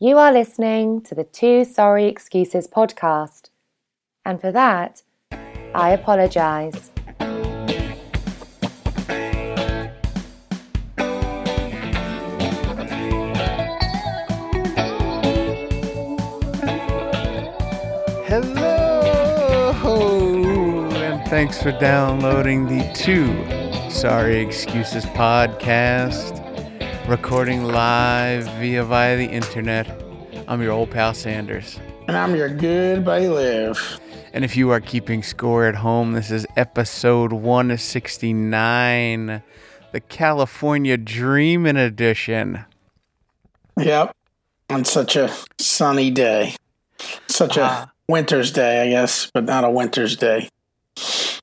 You are listening to the Two Sorry Excuses podcast. And for that, I apologise. Hello, and thanks for downloading the Two Sorry Excuses podcast, recording live via via the internet. I'm your old pal Sanders. And I'm your good buddy Liv. And if you are keeping score at home, this is episode 169, the California Dreamin' Edition. Yep. On such a sunny day. Such a Ah. winter's day, I guess, but not a winter's day.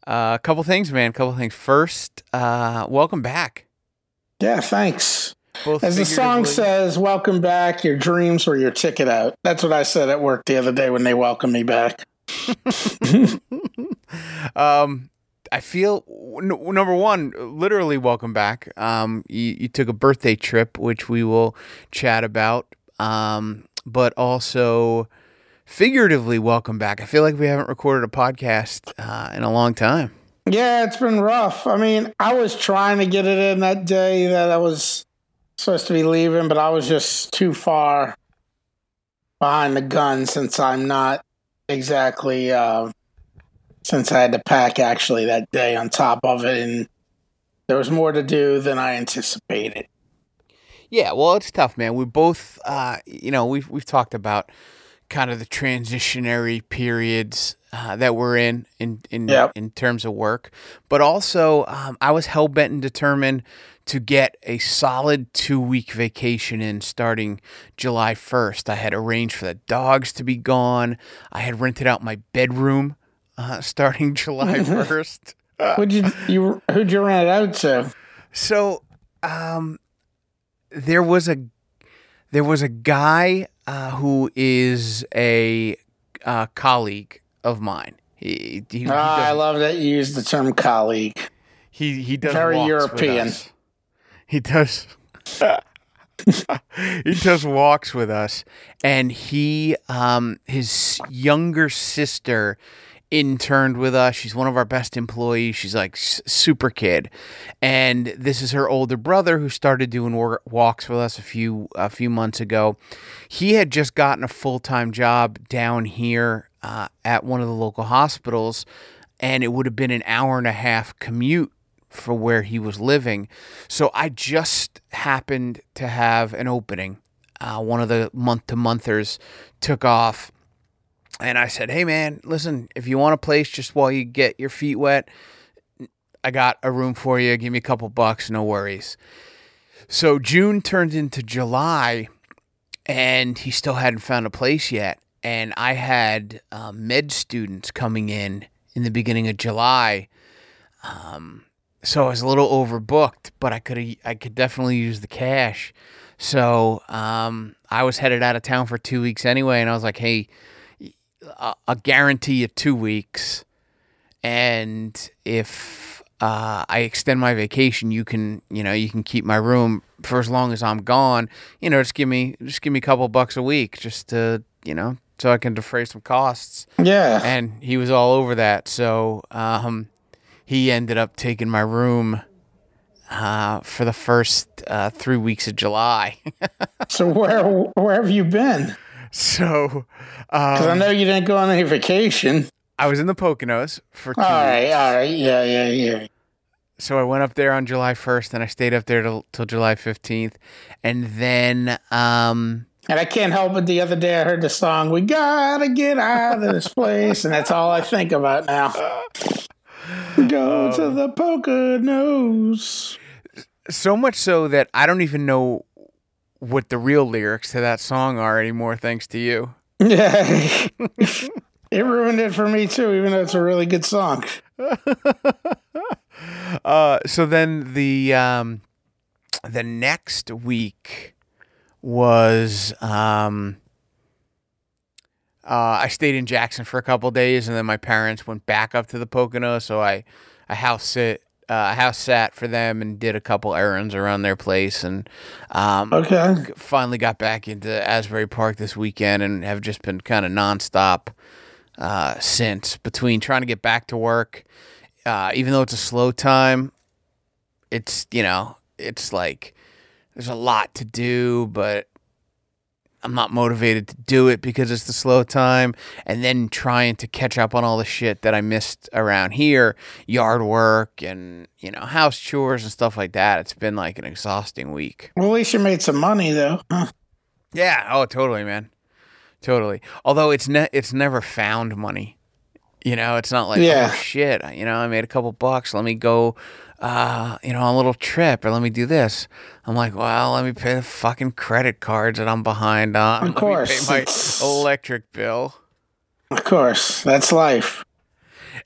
Uh, a couple things, man. A couple things. First, uh, welcome back. Yeah, thanks. Both As the song says, welcome back. Your dreams were your ticket out. That's what I said at work the other day when they welcomed me back. um, I feel n- number one, literally welcome back. Um, you, you took a birthday trip, which we will chat about. Um, but also figuratively welcome back. I feel like we haven't recorded a podcast uh, in a long time. Yeah, it's been rough. I mean, I was trying to get it in that day that I was supposed to be leaving, but I was just too far behind the gun since I'm not exactly, uh, since I had to pack actually that day on top of it. And there was more to do than I anticipated. Yeah, well, it's tough, man. We both, uh, you know, we've we've talked about kind of the transitionary periods uh, that we're in in in Yep. in terms of work, but also um, I was hell bent and determined to get a solid two week vacation in starting July first. I had arranged for the dogs to be gone. I had rented out my bedroom uh, starting July first. Who'd you, you, who'd you rent it out to? So, um, there was a there was a guy uh, who is a uh, colleague of mine. He he, he, Ah, I love that you use the term colleague. he, he does very European. He does. he does walks with us, and he um his younger sister interned with us. She's one of our best employees. She's like s- super kid, and this is her older brother who started doing walks with us a few a few months ago. He had just gotten a full time job down here uh, at one of the local hospitals, and it would have been an hour and a half commute for where he was living. So I just happened to have an opening. Uh, one of the month to monthers took off. And I said, hey, man, listen, if you want a place just while you get your feet wet, I got a room for you. Give me a couple bucks, no worries. So June turned into July, and he still hadn't found a place yet. And I had uh, med students coming in in the beginning of July. Um, so I was a little overbooked, but I could I could definitely use the cash. So um, I was headed out of town for two weeks anyway, and I was like, "Hey, I- I'll guarantee you two weeks, and if uh, I extend my vacation, you can you know you can keep my room for as long as I'm gone. You know, just give me just give me a couple bucks a week, just to you know, so I can defray some costs." Yeah. and he was all over that. So um, he ended up taking my room uh, for the first uh, three weeks of July. So where where have you been? so Because I um, know you didn't go on any vacation. I was in the Poconos for two All right, weeks. all right, yeah, yeah, yeah. So I went up there on July 1st, and I stayed up there till, till July 15th, and then um, And I can't help it. The other day I heard the song "We Gotta Get Out of This Place," and that's all I think about now. Go to the Poconos. so much so that I don't even know what the real lyrics to that song are anymore, thanks to you. Yeah, it ruined it for me too. Even though it's a really good song. Uh, so then the um, the next week was um, uh, I stayed in Jackson for a couple days, and then my parents went back up to the Pocono, so I I house sit uh, house sat for them and did a couple errands around their place, and um, Okay. finally got back into Asbury Park this weekend and have just been kind of nonstop uh, since between trying to get back to work. Uh, even though it's a slow time, it's, you know, it's like there's a lot to do, but I'm not motivated to do it because it's the slow time. And then trying to catch up on all the shit that I missed around here yard work and, you know, house chores and stuff like that. It's been like an exhausting week. Well, at least you made some money though. Huh. Yeah. Oh, totally, man. Totally. Although it's ne- it's never found money. You know, it's not like oh, Yeah. oh shit. You know, I made a couple bucks. Let me go, uh, you know, on a little trip, or let me do this. I'm like, well, let me pay the fucking credit cards that I'm behind on. Of Let me course, pay my electric bill. Of course, that's life.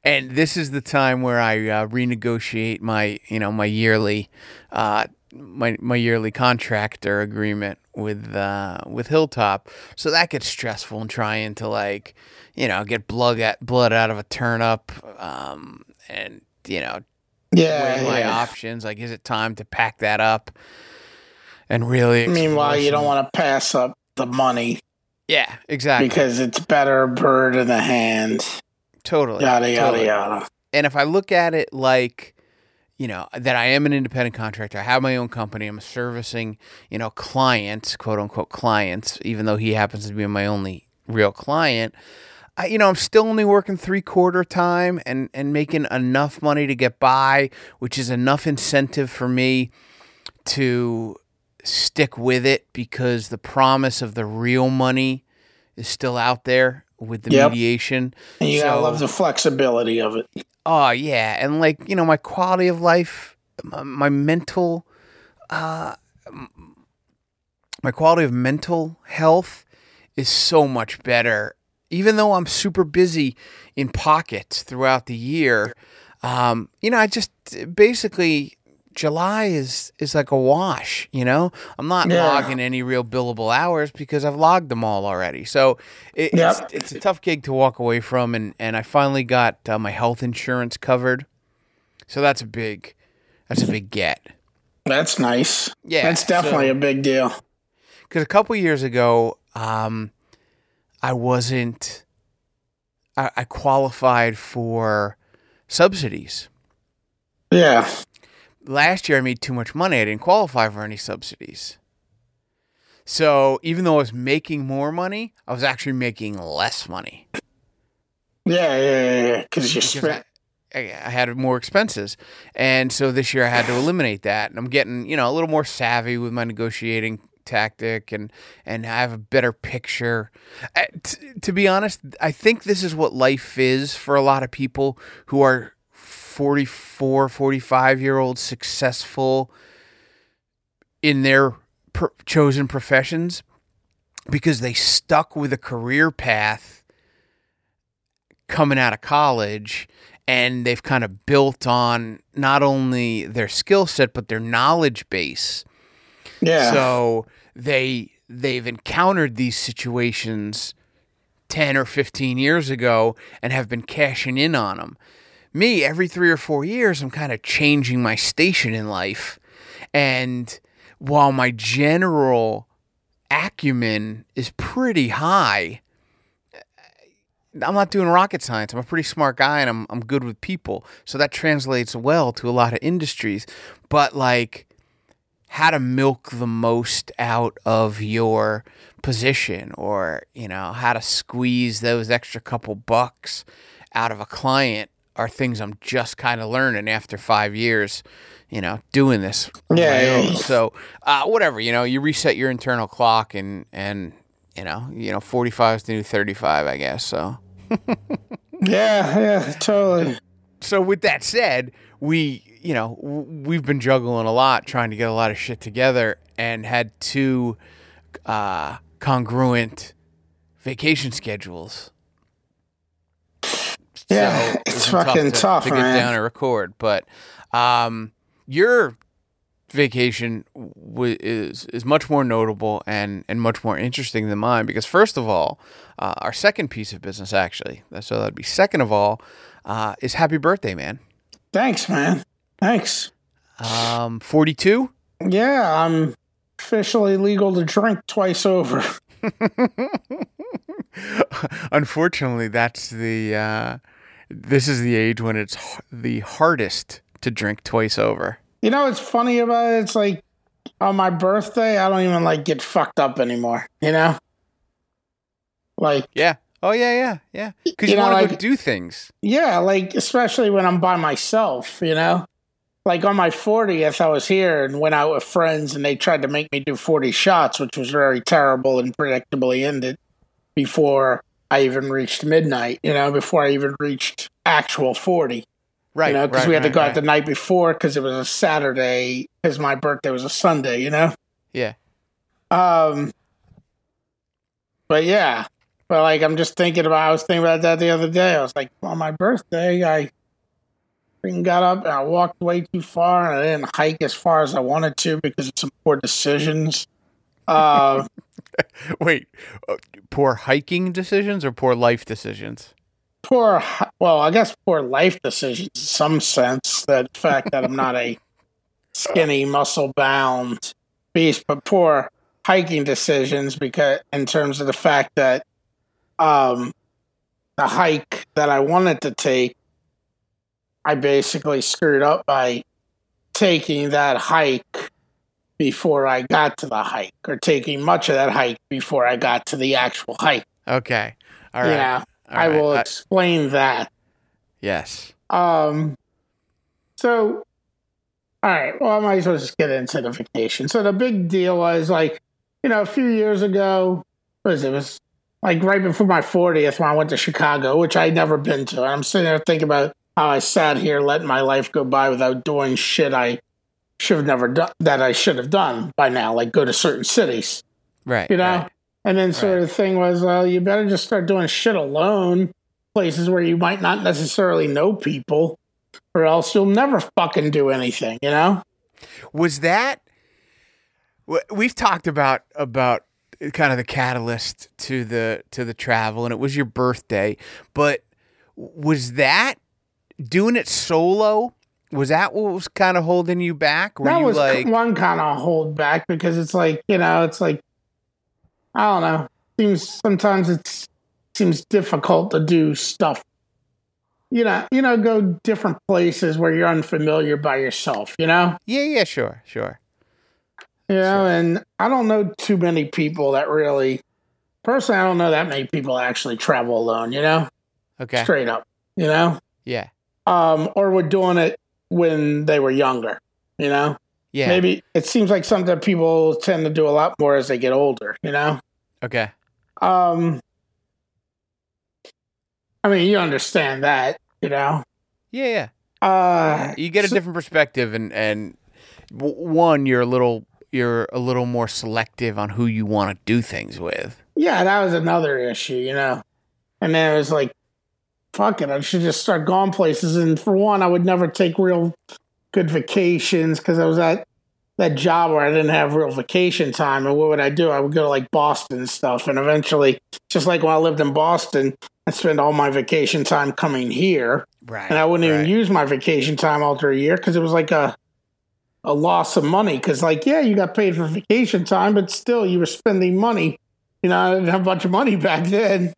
And this is the time where I uh, renegotiate my, you know, my yearly, uh, my my yearly contractor agreement with uh, with Hilltop. So that gets stressful and trying to like, you know, get blood at blood out of a turnip, um, and you know, Yeah. weigh my yeah. options. Like, is it time to pack that up? And really, Meanwhile, you don't want to pass up the money Yeah, exactly. because it's better bird in the hand. totally. Yada yada totally. yada. and if I look at it like, you know, that I am an independent contractor, I have my own company, I'm servicing, you know, clients, quote unquote clients, even though he happens to be my only real client. I, you know, I'm still only working three quarter time and and making enough money to get by, which is enough incentive for me to stick with it because the promise of the real money is still out there with the Yep. mediation. And you gotta love the flexibility of it. Oh yeah, and like you know, my quality of life, my, my mental, uh, my quality of mental health is so much better. Even though I'm super busy in pockets throughout the year, um, you know, I just basically July is is like a wash. You know, I'm not Yeah. logging any real billable hours because I've logged them all already. So it, Yep. it's it's a tough gig to walk away from, and and I finally got uh, my health insurance covered. So that's a big, that's a big get. That's nice. Yeah, That's definitely so- a big deal. because a couple years ago, um, I wasn't, I, I qualified for subsidies. Yeah. Last year, I made too much money. I didn't qualify for any subsidies. So even though I was making more money, I was actually making less money Yeah, yeah, yeah. Because you spent. I, I had more expenses, and so this year I had to eliminate that. And I'm getting you know a little more savvy with my negotiating tactic, and and I have a better picture. T- to be honest, I think this is what life is for a lot of people who are 44, 45 year old successful in their per- chosen professions because they stuck with a career path coming out of college and they've kind of built on not only their skill set but their knowledge base Yeah. so they they've encountered these situations 10 or 15 years ago and have been cashing in on them. Me, every 3 or 4 years I'm kind of changing my station in life. And while my general acumen is pretty high, I'm not doing rocket science. I'm a pretty smart guy and I'm I'm good with people. So that translates well to a lot of industries. But like how to milk the most out of your position or, you know, how to squeeze those extra couple bucks out of a client are things I'm just kind of learning after 5 years, you know, doing this. Yeah, yeah. So, uh, whatever, you know, you reset your internal clock and and you know, you know, 45 is the new 35, I guess. So, yeah, yeah, totally. so with that said, we, you know, we've been juggling a lot, trying to get a lot of shit together, and had two uh, congruent vacation schedules. Yeah, So it's fucking to, tough, to get man. down and record. But um, your vacation w- is is much more notable and and much more interesting than mine because first of all, uh, our second piece of business actually, so that'd be second of all, uh, is happy birthday, man. Thanks, man. Thanks. Um, 42? Yeah, I'm officially legal to drink twice over. Unfortunately, that's the uh, this is the age when it's h- the hardest to drink twice over. You know it's funny about it? It's like on my birthday, I don't even like get fucked up anymore. You know, like Yeah. Oh yeah, yeah, yeah. Because You you, know, want to like- do things. yeah, like especially when I'm by myself. You know, like on my 40th, I was here and went out with friends, and they tried to make me do 40 shots, which was very terrible and predictably ended before I even reached midnight. You know, before I even reached actual 40. Right. you know, because right, we had to go right. out the night before because it was a Saturday, because my birthday was a Sunday, you know? Yeah. Um, but yeah, but like, I'm just thinking about, I was thinking about that the other day. I was like, on my birthday, I freaking got up and I walked way too far and I didn't hike as far as I wanted to because of some poor decisions. Uh, Wait, uh, poor hiking decisions or poor life decisions? poor, well, I guess poor life decisions in some sense. That fact that I'm not a skinny, muscle bound beast, but poor hiking decisions because in terms of the fact that um, the hike that I wanted to take, I basically screwed up by taking that hike before I got to the hike, or taking much of that hike before I got to the actual hike. Okay. All right. Yeah, All I right. will Uh, explain that. yes. Um, so, all right. Well, I might as well just get into the vacation. So the big deal was like, you know, a few years ago, was it? it was like right before my 40th when I went to Chicago, which I'd never been to. And I'm sitting there thinking about how I sat here letting my life go by without doing shit I should have never done that I should have done by now, like go to certain cities Right. you know. right. And then sort Right. of the thing was, well, you better just start doing shit alone, places where you might not necessarily know people, or else you'll never fucking do anything, you know. was that we've talked about about kind of the catalyst to the to the travel and it was your birthday but was that doing it solo was that what was kind of holding you back were that you was like one kind of hold back because it's like you know, it's like I don't know. Seems sometimes it seems difficult to do stuff. You know, you know, go different places where you're unfamiliar by yourself. You know. yeah yeah sure sure You know, Sure. and I don't know too many people that really, personally, I don't know that many people actually travel alone, you know, okay straight up, you know, yeah um, or were doing it when they were younger, you know. yeah Maybe it seems like something that people tend to do a lot more as they get older, you know. okay Um, I mean, you understand that, you know. yeah yeah Uh, you get a so- different perspective and and one you're a little you're a little more selective on who you want to do things with Yeah, that was another issue, you know. And then it was like, fuck it, I should just start going places. And for one, I would never take real good vacations because I was at that job where I didn't have real vacation time. And what would I do? I would go to like Boston and stuff. And eventually, just like when I lived in Boston, I spend all my vacation time coming here. right And I wouldn't right. even use my vacation time all through a year because it was like a a loss of money. Because like, yeah, you got paid for vacation time, but still, you were spending money. You know, I didn't have a bunch of money back then.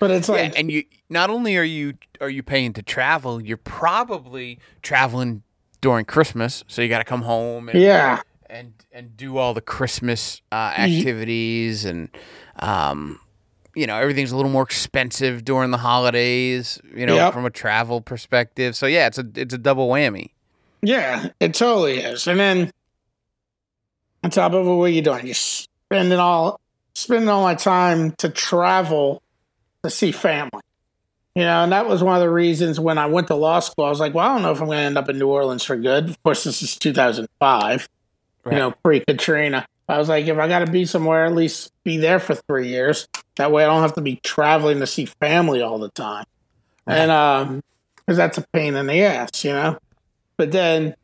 But it's Yeah, like, and you not only are you are you paying to travel, you're probably traveling during Christmas, so you got to come home and, yeah, and and do all the Christmas uh, activities and um you know everything's a little more expensive during the holidays, you know, Yep. from a travel perspective. So yeah, it's a it's a double whammy. yeah, it totally is. And then on top of it, what are you doing? You're spending all spending all my time to travel to see family. You know, and that was one of the reasons when I went to law school, I was like, well, I don't know if I'm going to end up in New Orleans for good. Of course, this is 2005, Right. you know, pre Katrina. I was like, if I got to be somewhere, at least be there for three years. That way I don't have to be traveling to see family all the time. And, um, because that's a pain in the ass, you know? But then,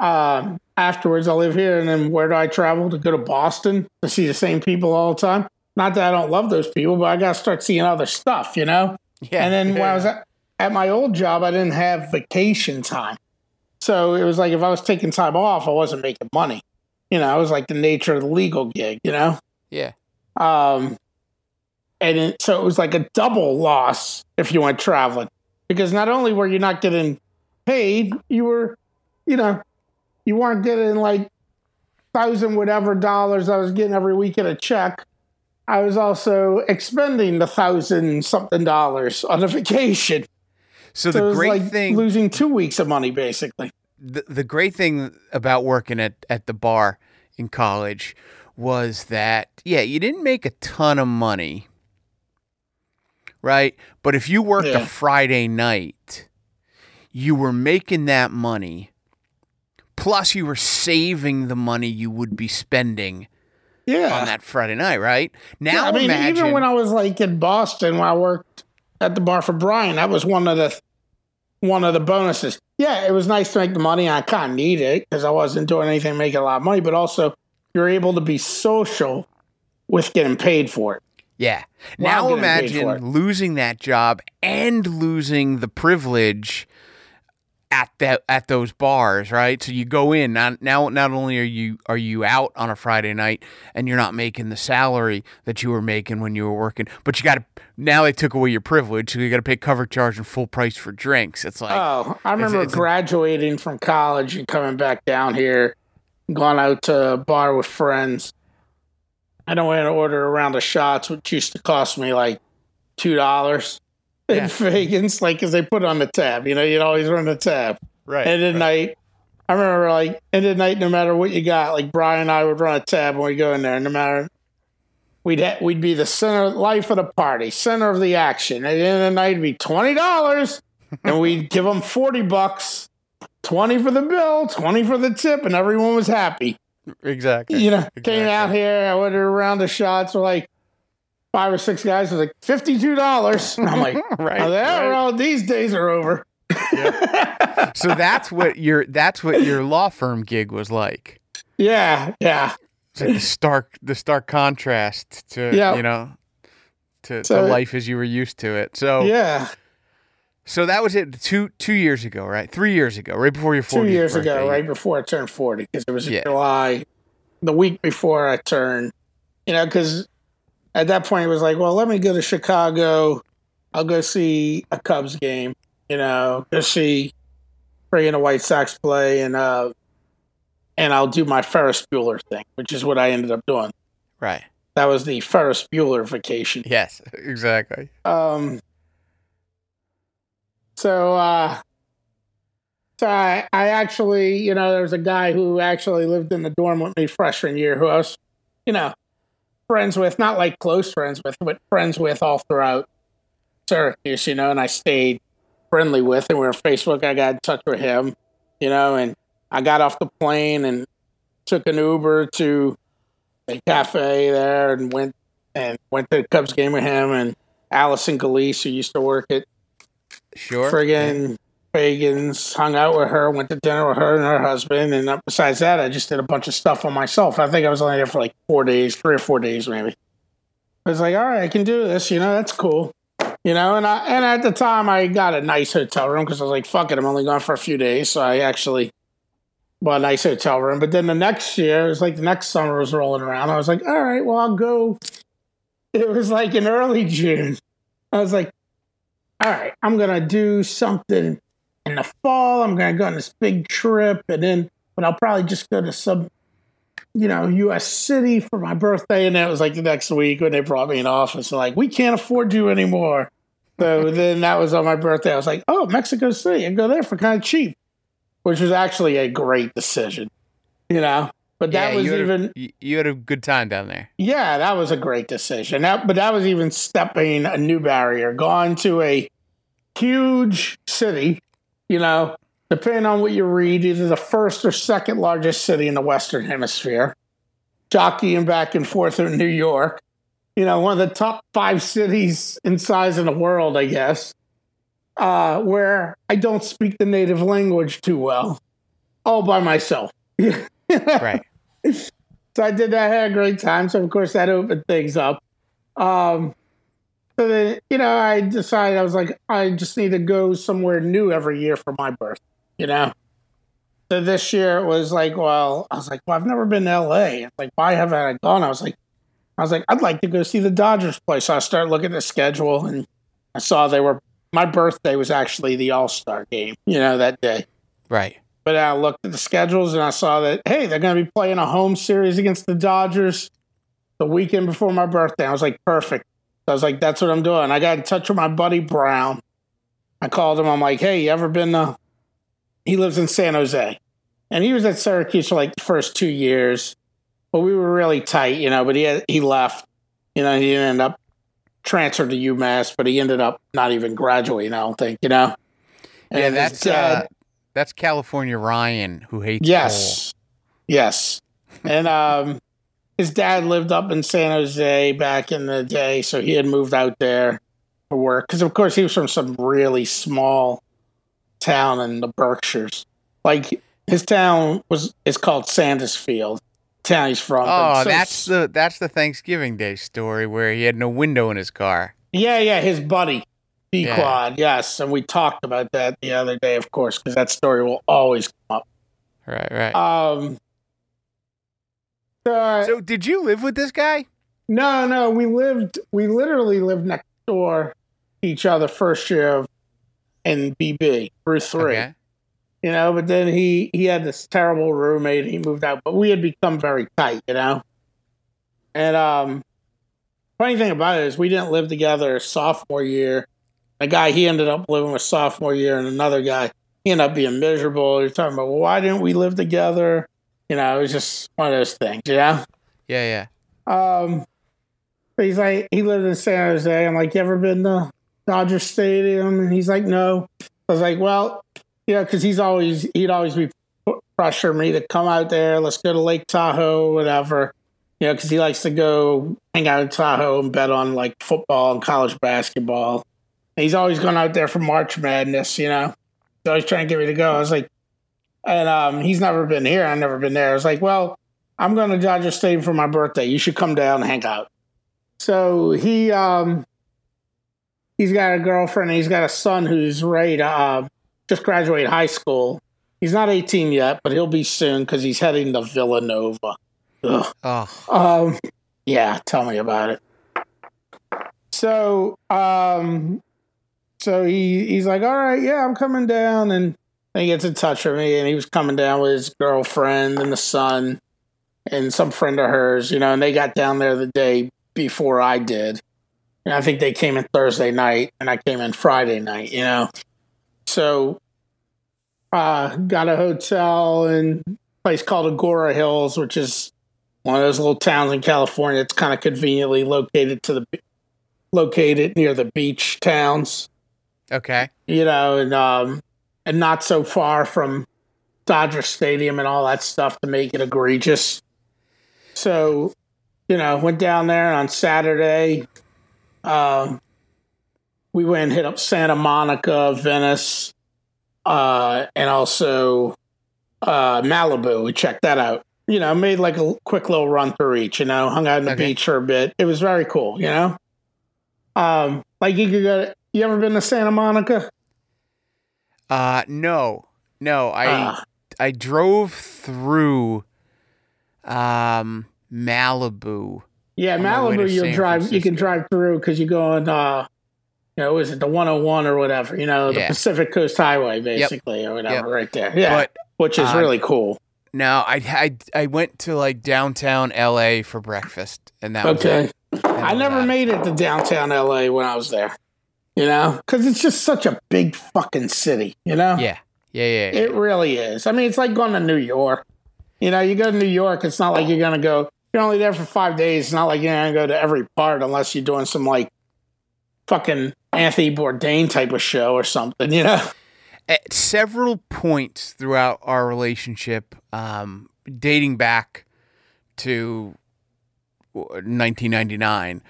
um, afterwards, I live here, and then where do I travel to go to Boston to see the same people all the time? Not that I don't love those people, but I got to start seeing other stuff, you know? Yeah. And then when I was at, at my old job, I didn't have vacation time. so it was like if I was taking time off, I wasn't making money. You know, it was like the nature of the legal gig. You know. Yeah. Um, and it, so it was like a double loss if you went traveling because not only were you not getting paid, you were, you know, you weren't getting like thousand whatever dollars I was getting every week in a check. I was also expending the thousand something dollars on a vacation. So, So the great like thing losing two weeks of money basically. the, the great thing about working at, at the bar in college was that yeah you didn't make a ton of money right but if you worked Yeah. a friday night you were making that money plus you were saving the money you would be spending Yeah. on that friday night right now yeah, I mean, imagine even when I was like in Boston, when I worked at the bar for Brian, that was one of the one of the bonuses. Yeah, it was nice to make the money. I kind of need it because I wasn't doing anything making a lot of money, but also you're able to be social with getting paid for it. Yeah. Now getting paid for imagine losing that job and losing the privilege at that at those bars, right? So you go in now, now not only are you are you out on a Friday night and you're not making the salary that you were making when you were working, but you got to now they took away your privilege, so you got to pay cover charge and full price for drinks. It's like Oh, I remember it's a- graduating from college and coming back down here, going out to a bar with friends. I don't want to order a round of shots, which used to cost me like two dollars in Yeah. Faegans, like because they put on the tab. You know, you'd always run the tab. right. End of night. I remember like end of night, no matter what you got, like Brian and I would run a tab when we go in there. No matter we'd ha- we'd be the center life of the party, center of the action. At the end of the night, it'd be twenty dollars, and we'd give them forty bucks, twenty for the bill, twenty for the tip, and everyone was happy. exactly. You know, came out here, I ordered around the shots with like five or six guys. Was like fifty two dollars. I'm like, Right, oh, that- right. these days are over. So that's what your that's what your law firm gig was like. Yeah, yeah. It's like the stark the stark contrast to you know to, So- to life as you were used to it. So Yeah, so that was it two two years ago, right? Three years ago, right before your 40th two years birthday. ago, right before I turned 40, because it was Yeah. July, the week before I turned, you know, because at that point it was like, well, let me go to Chicago. I'll go see a Cubs game, you know, go see friggin' a White Sox play, and uh, and I'll do my Ferris Bueller thing, which is what I ended up doing. Right. That was the Ferris Bueller vacation. Yes, exactly. Um. So, uh, so I, I actually, you know, there was a guy who actually lived in the dorm with me freshman year who I was, you know, friends with, not like close friends with, but friends with all throughout Syracuse, you know, and I stayed friendly with, and we were on Facebook. I got in touch with him, you know, and I got off the plane and took an Uber to a cafe there and went and went to the Cubs game with him and Allison Galeese, who used to work at Sure. friggin' Faegan's, hung out with her, went to dinner with her and her husband. And uh, besides that, I just did a bunch of stuff on myself. I think I was only there for like four days, three or four days maybe. I was like, all right, I can do this. You know, that's cool. You know, and I and at the time I got a nice hotel room because I was like, fuck it, I'm only gone for a few days. So I actually bought a nice hotel room. But then the next year, it was like the next summer was rolling around. I was like, all right, well, I'll go. It was like in early June. I was like, all right, I'm gonna do something in the fall. I'm gonna go on this big trip, and then, but I'll probably just go to some, you know, U.S. city for my birthday. And that was like the next week when they brought me in office. and Like, we can't afford you anymore. So then that was on my birthday. I was like, oh, Mexico City, and go there for kind of cheap, which was actually a great decision, you know. But that Yeah, was you a- even you- you had a good time down there. yeah, that was a great decision. That, but that was even stepping a new barrier. Gone to a huge city, you know, depending on what you read, either the first or second largest city in the Western Hemisphere, jockeying back and forth in New York. You know, one of the top five cities in size in the world, I guess, uh, where I don't speak the native language too well, all by myself. Right. So I did that, had a great time. So of course that opened things up. Um, so then, you know, I decided I was like, I just need to go somewhere new every year for my birth, you know. So this year it was like, well, I was like, well, I've never been to LA. It's like, why haven't I gone? I was like, I was like, I'd like to go see the Dodgers play. So I started looking at the schedule and I saw they were. My birthday was actually the All Star game, you know, that day. Right. But I looked at the schedules and I saw that hey, they're going to be playing a home series against the Dodgers the weekend before my birthday. I was like, perfect. I was like, that's what I'm doing. I got in touch with my buddy Brown. I called him. I'm like, hey, you ever been to? He lives in San Jose, and he was at Syracuse for like the first two years, but we were really tight, you know. But he had, he left, you know. He ended up transferred to UMass, but he ended up not even graduating. I don't think, you know. And yeah, that's dad, uh, that's California Ryan who hates. Yes, yes, and um, his dad lived up in San Jose back in the day, so he had moved out there for work. Because of course he was from some really small town in the Berkshires. Like his town was is called Sandisfield. Town he's from. Oh, so, that's the that's the Thanksgiving Day story where he had no window in his car. Yeah, yeah, his buddy. B Quad, yeah. yes, and we talked about that the other day, of course, because that story will always come up. Right, right. Um, so did you live with this guy? No, no. We lived. We literally lived next door to each other first year of in BB through three. Okay. You know, but then he he had this terrible roommate. He moved out, but we had become very tight. You know, and um, funny thing about it is we didn't live together sophomore year. The guy he ended up living with sophomore year, and another guy he ended up being miserable. You're talking about well, why didn't we live together? You know, it was just one of those things, you know? Yeah, yeah. Um, he's like, he lived in San Jose. I'm like, you ever been to Dodger Stadium? And he's like, no. I was like, well, yeah, because he's always, he'd always be pressure me to come out there. Let's go to Lake Tahoe, whatever. You know, because he likes to go hang out in Tahoe and bet on like football and college basketball. And he's always going out there for March Madness, you know? He's always trying to get me to go. I was like, and um, he's never been here. I've never been there. I was like, well, I'm going to Dodger Stadium for my birthday. You should come down and hang out. So he um, he's got a girlfriend. he's got a son who's ready to uh, just graduate high school. He's not 18 yet, but he'll be soon because he's heading to Villanova. Ugh. Oh. Um, yeah, tell me about it. So, um, so he he's like, all right, yeah, I'm coming down, and he gets in touch with me, and he was coming down with his girlfriend and the son and some friend of hers, you know, and they got down there the day before I did. And I think they came in Thursday night, and I came in Friday night, you know. So, uh, got a hotel in a place called Agoura Hills, which is one of those little towns in California. It's kind of conveniently located to the located near the beach towns. Okay. You know, and um, and not so far from Dodger Stadium and all that stuff to make it egregious. So, you know, went down there on Saturday. Um, we went and hit up Santa Monica, Venice, uh, and also uh, Malibu. We checked that out. You know, made like a quick little run through each. You know, hung out on the okay. beach for a bit. It was very cool. You know, um, like you could go. To, you ever been to Santa Monica? Uh, no, no. I uh. I drove through um Malibu. Yeah, Malibu. You drive. Francisco. You can drive through because you go on. Uh, you know, was it the 101 or whatever? You know, the yeah. Pacific Coast Highway, basically, yep. or whatever, yep. right there. Yeah, but, which is um, really cool. No, I, I I went to like downtown LA for breakfast, and that okay. I never made it to downtown LA when I was there you know, because it's just such a big fucking city, you know? Yeah. Yeah, yeah, yeah. It really is. I mean, it's like going to New York. You know, you go to New York, it's not like you're going to go, you're only there for five days. It's not like you're going to go to every part unless you're doing some like fucking Anthony Bourdain type of show or something, you know? At several points throughout our relationship, um, dating back to 1999,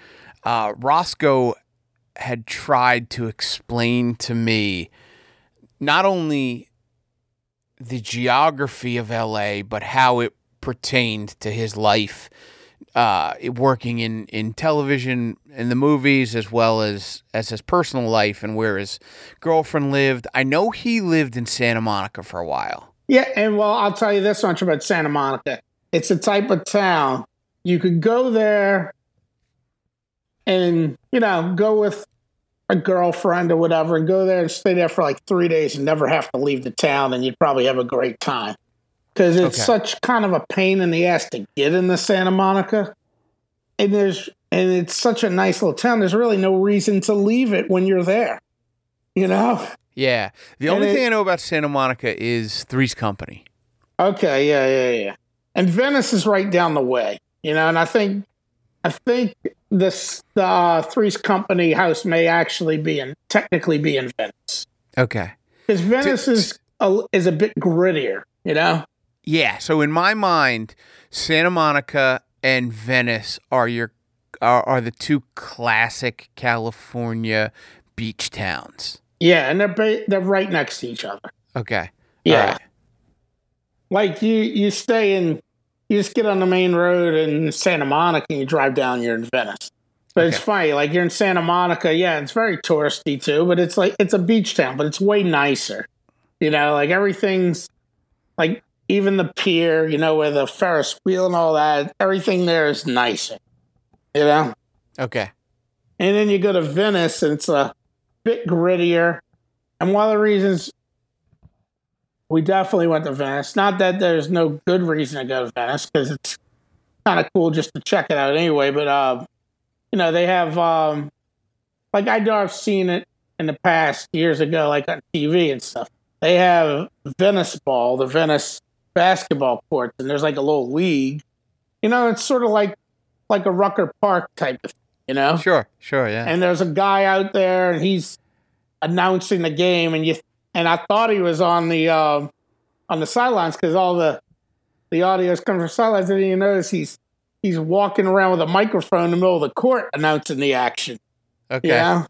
uh, Roscoe had tried to explain to me not only the geography of LA, but how it pertained to his life, uh, working in, in television in the movies as well as, as his personal life and where his girlfriend lived. I know he lived in Santa Monica for a while. Yeah, and well, I'll tell you this much about Santa Monica. It's a type of town you could go there and, you know, go with a girlfriend or whatever and go there and stay there for like three days and never have to leave the town and you'd probably have a great time. Because it's Okay. such kind of a pain in the ass to get into Santa Monica. And there's and it's such a nice little town. There's really no reason to leave it when you're there. You know? Yeah. The And only it- thing I know about Santa Monica is Three's Company. Okay, yeah, yeah, yeah. And Venice is right down the way, you know. And I think, I think this the uh, Three's Company house may actually be in technically be in Venice Okay. because Venice is a, is a bit grittier, you know. Yeah. So in my mind, Santa Monica and Venice are your are, are the two classic California beach towns. Yeah, and they're ba- they're right next to each other. Okay. Yeah, right. like you you stay in, you just get on the main road in Santa Monica and you drive down. You're in Venice. But it's funny, like you're in Santa Monica. Yeah, it's very touristy too, but it's like it's a beach town, but it's way nicer. You know, like everything's like even the pier. You know, where the Ferris wheel and all that. Everything there is nicer. You know. Okay. And then you go to Venice, and it's a bit grittier. And one of the reasons we definitely went to Venice, not that there's no good reason to go to Venice, because it's kind of cool just to check it out anyway. But uh, you know, they have um, like I know I've seen it in the past years ago, like on TV and stuff. They have Venice Ball, the Venice basketball courts, and there's like a little league. You know, it's sort of like like a Rucker Park type of, thing, you know Sure. Sure. Yeah. and there's a guy out there and he's announcing the game and you and I thought he was on the um on the sidelines because all the the audio is coming from sidelines and you notice he's he's walking around with a microphone in the middle of the court announcing the action. okay. Yeah.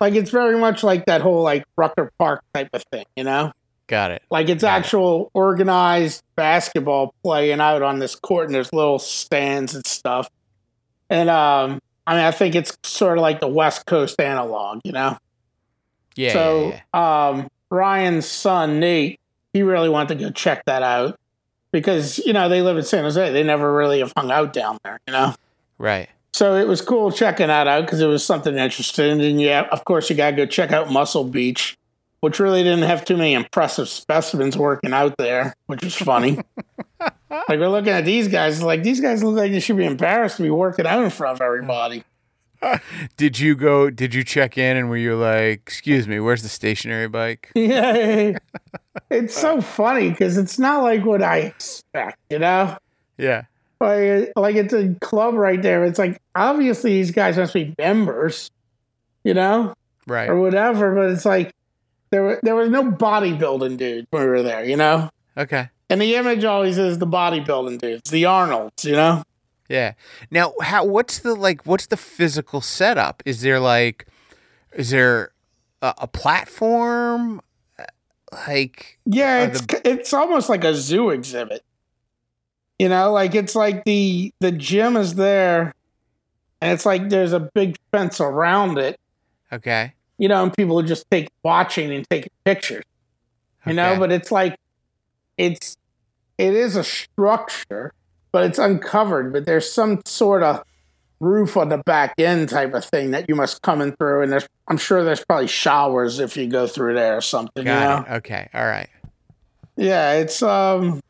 Like it's very much like that whole like Rucker Park type of thing, you know? Got it. Like it's Got it. actual organized basketball playing out on this court and there's little stands and stuff. And um I mean I think it's sort of like the West Coast analog, you know? Yeah. so yeah, yeah. um Ryan's son Nate, he really wanted to go check that out. Because, you know, they live in San Jose. They never really have hung out down there, you know? Right. So it was cool checking that out because it was something interesting. And yeah, of course, you got to go check out Muscle Beach, which really didn't have too many impressive specimens working out there, which was funny. like, we're looking at these guys, like, these guys look like they should be embarrassed to be working out in front of everybody. Did you go? Did you check in and were you like, "Excuse me, where's the stationary bike?" yeah. It's so uh. funny because it's not like what I expect, you know? Yeah. Like, like it's a club right there. It's like, obviously, these guys must be members, you know? Right. or whatever. But it's like there were there was no bodybuilding dudes when we were there, you know. Okay. And the image always is the bodybuilding dudes, the Arnolds, you know. Yeah. Now, how? What's the like? What's the physical setup? Is there like, is there a, a platform? Uh, like, Yeah, it's it's almost like a zoo exhibit. You know, like it's like the the gym is there, and it's like there's a big fence around it. okay, You know, and people are just take watching and taking pictures. You know, but it's like it's it is a structure, but it's uncovered. But there's some sort of roof on the back end type of thing that you must come in through, and there's I'm sure there's probably showers if you go through there or something. you know? got it. Okay, all right. Yeah, it's um,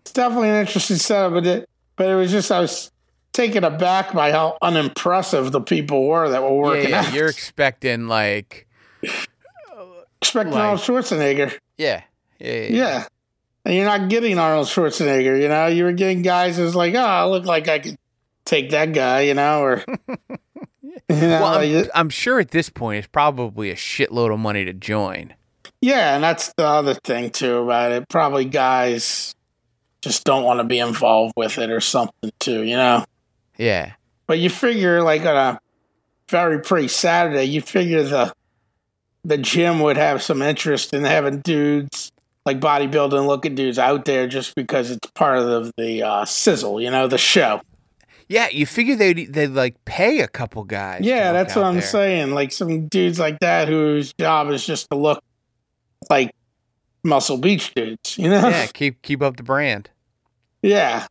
it's definitely an interesting setup, but it, but it was just I was taken aback by how unimpressive the people were that were working yeah, out. you're expecting like, expecting like- Arnold Schwarzenegger, yeah, yeah, yeah. yeah, and you're not getting Arnold Schwarzenegger. You know, you were getting guys who's like, oh, I look like I could take that guy, you know, or you know, Well, I'm, I'm sure at this point it's probably a shitload of money to join. yeah, and that's the other thing too about it. Probably guys just don't want to be involved with it or something too, you know. Yeah, But you figure like on a very pretty Saturday, you figure the the gym would have some interest in having dudes like bodybuilding looking dudes out there just because it's part of the, the uh, sizzle, you know, the show. yeah. You figure they'd they'd like pay a couple guys. Yeah, that's what I'm there. saying. Like some dudes like that whose job is just to look like Muscle Beach dudes, you know? Yeah, keep keep up the brand. Yeah.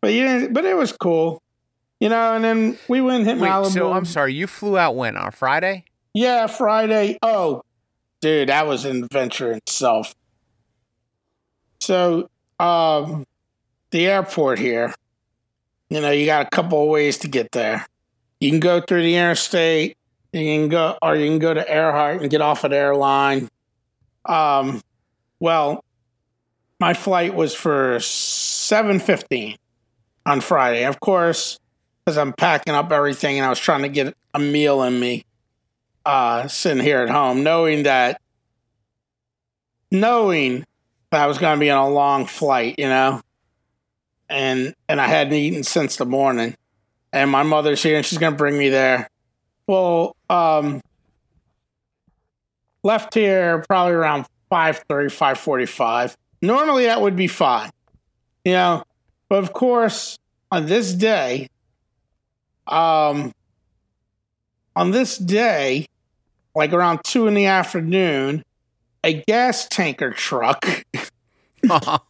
But yeah, but it was cool. You know, and then we went and hit Wait, Malibu. so I'm sorry, you flew out when on Friday? Yeah, Friday. Oh, dude, that was an adventure itself. So, um, the airport here, you know, you got a couple of ways to get there. You can go through the interstate, you can go, or you can go to Earhart and get off at airline. Um, well, my flight was for seven fifteen on Friday. Of course, because I'm packing up everything and I was trying to get a meal in me uh, sitting here at home, knowing that, knowing I was going to be on a long flight, you know, and and I hadn't eaten since the morning, and my mother's here and she's going to bring me there. Well, um, left here probably around 5.30, 5.45. Normally that would be fine, you know, but of course on this day, um, on this day, like around two in the afternoon, a gas tanker truck, you know,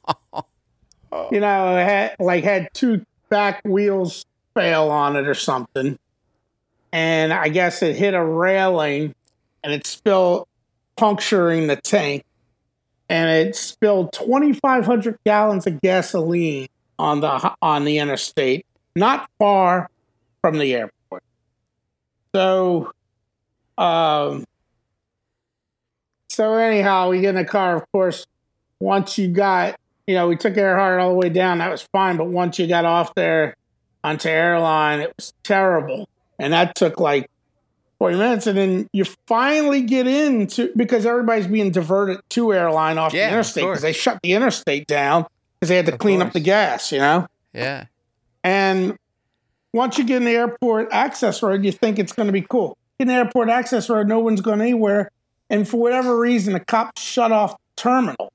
had like had two back wheels fail on it or something, and I guess it hit a railing and it spilled, puncturing the tank, and it spilled twenty five hundred gallons of gasoline on the on the interstate, not far from the airport. So, um, so anyhow, we get in the car. Of course, once you got, you know, we took Earhart all the way down. That was fine, but once you got off there onto airline, it was terrible, and that took like forty minutes. And then you finally get into because everybody's being diverted to airline off Yeah, the interstate because they shut the interstate down because they had to Of clean up the gas. You know. yeah. And once you get in the airport access road, you think it's going to be cool. In the airport access road, no one's going anywhere. And for whatever reason, the cops shut off the terminal.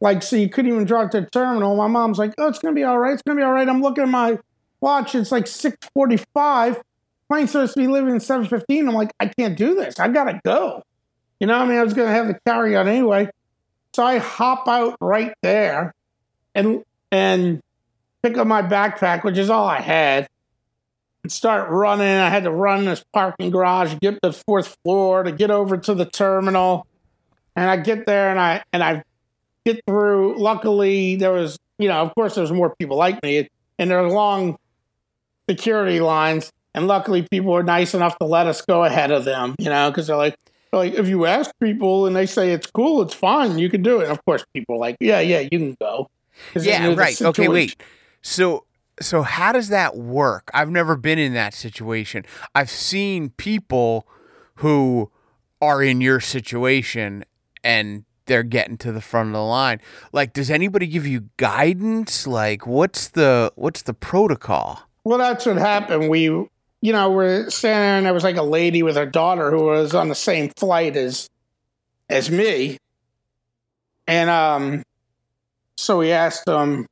Like, so you couldn't even drive to the terminal. My mom's like, oh, it's going to be all right. It's going to be all right. I'm looking at my watch. It's like 645. Plane's supposed to be leaving at 715. I'm like, I can't do this. I got to go. You know I mean? I was going to have the carry on anyway. So I hop out right there and, and, pick up my backpack, which is all I had, and start running. I had to run this parking garage, get to the fourth floor to get over to the terminal. And I get there and I and I get through. Luckily, there was, you know, of course, there was more people like me, and there were long security lines. And luckily, people were nice enough to let us go ahead of them, you know, because they're like, they're like, if you ask people and they say it's cool, it's fine, you can do it. And of course, people are like, yeah, yeah, you can go. Yeah, right. Okay, wait. So so how does that work? I've never been in that situation. I've seen people who are in your situation and they're getting to the front of the line. Like does anybody give you guidance? Like what's the what's the protocol? Well, that's what happened. We, you know, we're standing there, and there was like a lady with her daughter who was on the same flight as, as me, and um, so we asked them,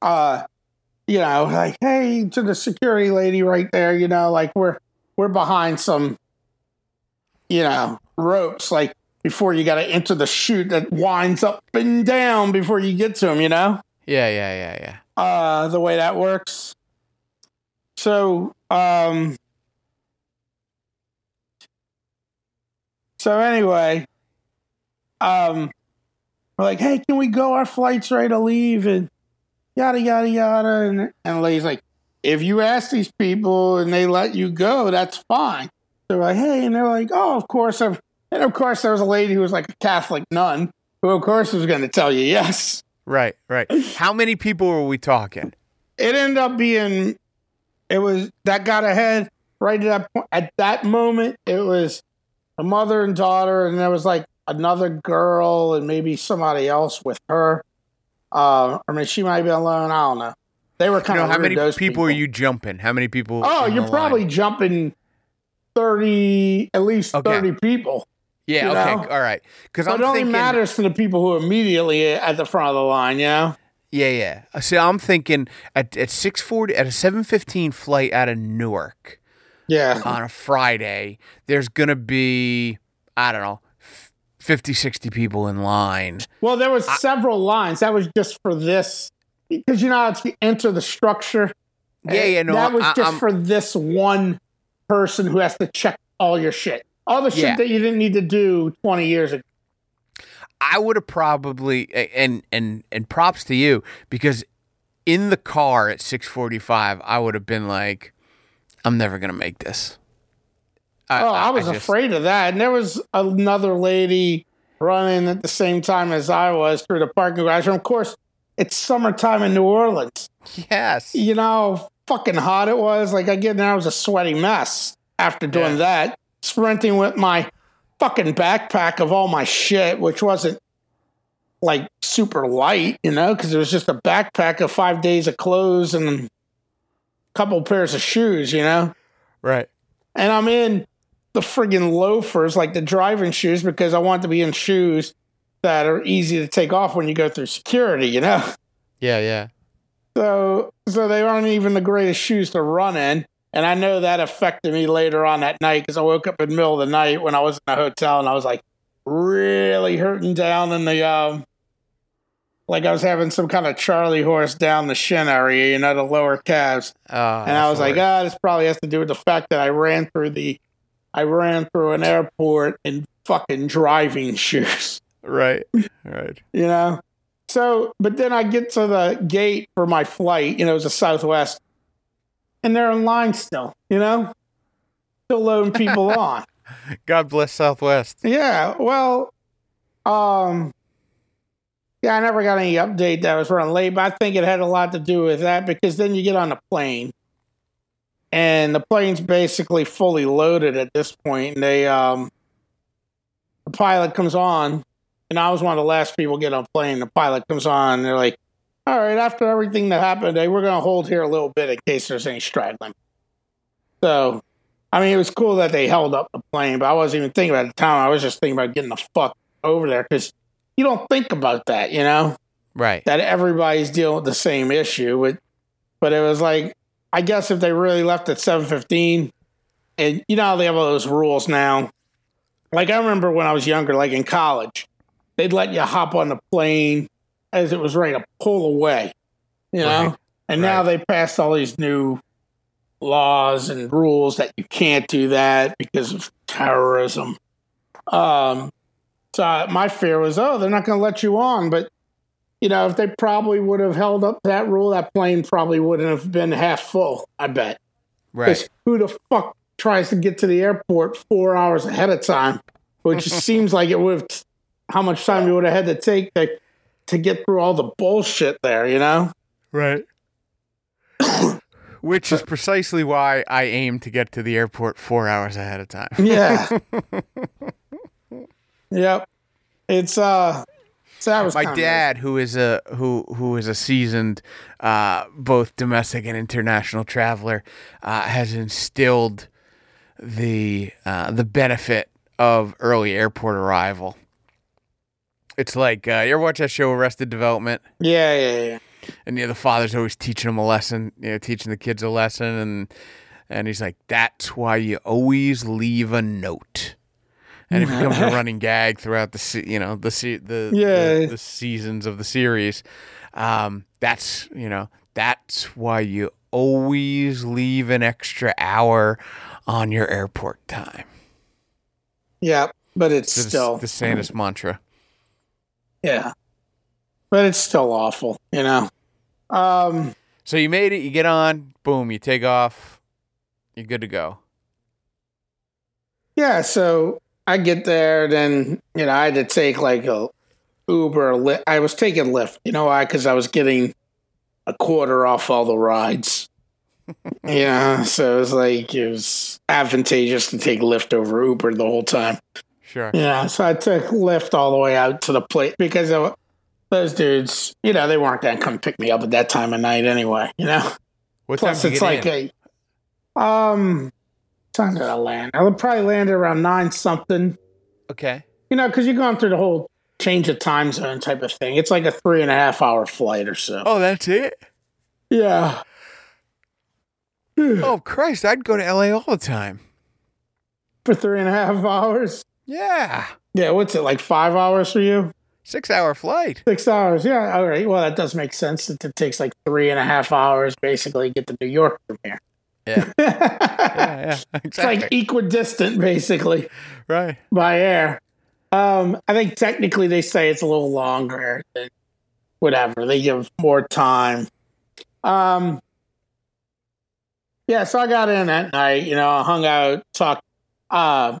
uh, you know, like, hey, to the security lady right there, you know, like we're we're behind some, you know, ropes, like before you got to enter the chute that winds up and down before you get to them, you know Yeah, yeah, yeah, yeah. uh, the way that works. So, um, so anyway, um, we're like, hey, can we go? Our flight's ready to leave, and yada yada yada. And and the lady's like, if you ask these people and they let you go, that's fine. They're like, hey, and they're like, oh, of course. I've, and of course, there was a lady who was like a Catholic nun who, of course, was going to tell you yes. Right, right. How many people were we talking? it ended up being it was that got ahead right at that point at that moment it was a mother and daughter and there was like another girl and maybe somebody else with her uh i mean she might be alone i don't know they were You kind know, of how many those people, are you jumping? How many people? oh you're probably line? jumping 30 at least Okay. 30 people Yeah, you okay. know? All right. I'm it only thinking matters to the people who are immediately at the front of the line you know Yeah, yeah. Uh, See, I'm thinking at at six forty at a seven fifteen flight out of Newark yeah on a Friday. There's gonna be I don't know, 50, 60 people in line. Well, there was several lines. That was just for this because you know how to enter the structure. Yeah, yeah, no, That was I- just I'm- for this one person who has to check all your shit, all the shit Yeah. that you didn't need to do twenty years ago. I would have probably and and and props to you because in the car at 6:45 I would have been like I'm never going to make this. I, Oh, I was just- afraid of that. And there was another lady running at the same time as I was through the parking garage. And of course, it's summertime in New Orleans. Yes. You know how fucking hot it was? Like, I get in there, I was a sweaty mess after doing Yeah. that. Sprinting with my fucking backpack of all my shit, which wasn't like super light, you know, because it was just a backpack of five days of clothes and a couple pairs of shoes, you know? Right. and I'm in the friggin' loafers, like the driving shoes, because I want to be in shoes that are easy to take off when you go through security, you know? Yeah, yeah. So so they aren't even the greatest shoes to run in. And I know that affected me later on that night because I woke up in the middle of the night when I was in the hotel and I was like really hurting down in the um like I was having some kind of Charlie horse down the shin area, you know, the lower calves. Oh, And I was like, ah, this probably has to do with the fact that I ran through the, I ran through an airport in fucking driving shoes, right. Right. you know? So, but then I get to the gate for my flight, you know, it was a Southwest, and they're in line still, you know? Still loading people on. God bless Southwest. Yeah, well, um, yeah, I never got any update that I was running late, but I think it had a lot to do with that because then you get on the plane, and the plane's basically fully loaded at this point. And they, um, the pilot comes on, and I was one of the last people to get on the plane. The pilot comes on, and they're like, "All right, after everything that happened today, we're going to hold here a little bit in case there's any straggling." So I mean, it was cool that they held up the plane, but I wasn't even thinking about the time. I was just thinking about getting the fuck over there because you don't think about that, you know, Right. that everybody's dealing with the same issue. But, but it was like, I guess if they really left at 7.15, and you know how they have all those rules now. Like I remember when I was younger, like in college, they'd let you hop on the plane as it was ready to pull away, you know? Right. And now they passed all these new laws and rules that you can't do that because of terrorism. Um, so my fear was, oh, they're not going to let you on. But you know, if they probably would have held up that rule, that plane probably wouldn't have been half full. I bet. Right. who the fuck tries to get to the airport four hours ahead of time? Which seems like it would have. How much time you would have had to take to to get through all the bullshit there? You know. Right. Which is precisely why I aim to get to the airport four hours ahead of time. Yeah. yep. It's uh so that was My dad, who is a who who is a seasoned uh, both domestic and international traveler, uh, has instilled the uh, the benefit of early airport arrival. It's like uh, you ever watch that show Arrested Development? Yeah, yeah, yeah. and you know, the father's always teaching them a lesson, you know, teaching the kids a lesson, and and he's like, "That's why you always leave a note." And it becomes a running gag throughout the se- you know the se- the, Yeah. the the seasons of the series. Um, that's you know that's why you always leave an extra hour on your airport time. Yeah. But it's It's still the sanest mantra. yeah. But it's still awful, you know. Um So you made it. You get on. Boom. You take off. You're good to go. yeah, so I get there, then you know, I had to take like a Uber Lyft. I was taking Lyft, you know why? Because I was getting a quarter off all the rides. yeah, so it was like it was advantageous to take Lyft over Uber the whole time. Sure. Yeah, so I took Lyft all the way out to the place because of those dudes, you know, they weren't going to come pick me up at that time of night anyway, you know? What Plus, it's like in? a, um, time did I land? I would probably land around nine something, okay. you know, because you're going through the whole change of time zone type of thing. It's like a three and a half hour flight or so. Oh, that's it. Yeah. Oh Christ, I'd go to LA all the time. For three and a half hours. Yeah. Yeah, what's it like? Five hours for you? Six hour flight. Six hours. Yeah. All right. Well, that does make sense. It, it takes like three and a half hours basically to get to New York from here. Yeah. it's Yeah, yeah. Exactly. like equidistant basically right. by air. Um, I think technically they say it's a little longer than whatever. They give more time. Um, yeah, so I got in that night, you know, I hung out, talked. Uh,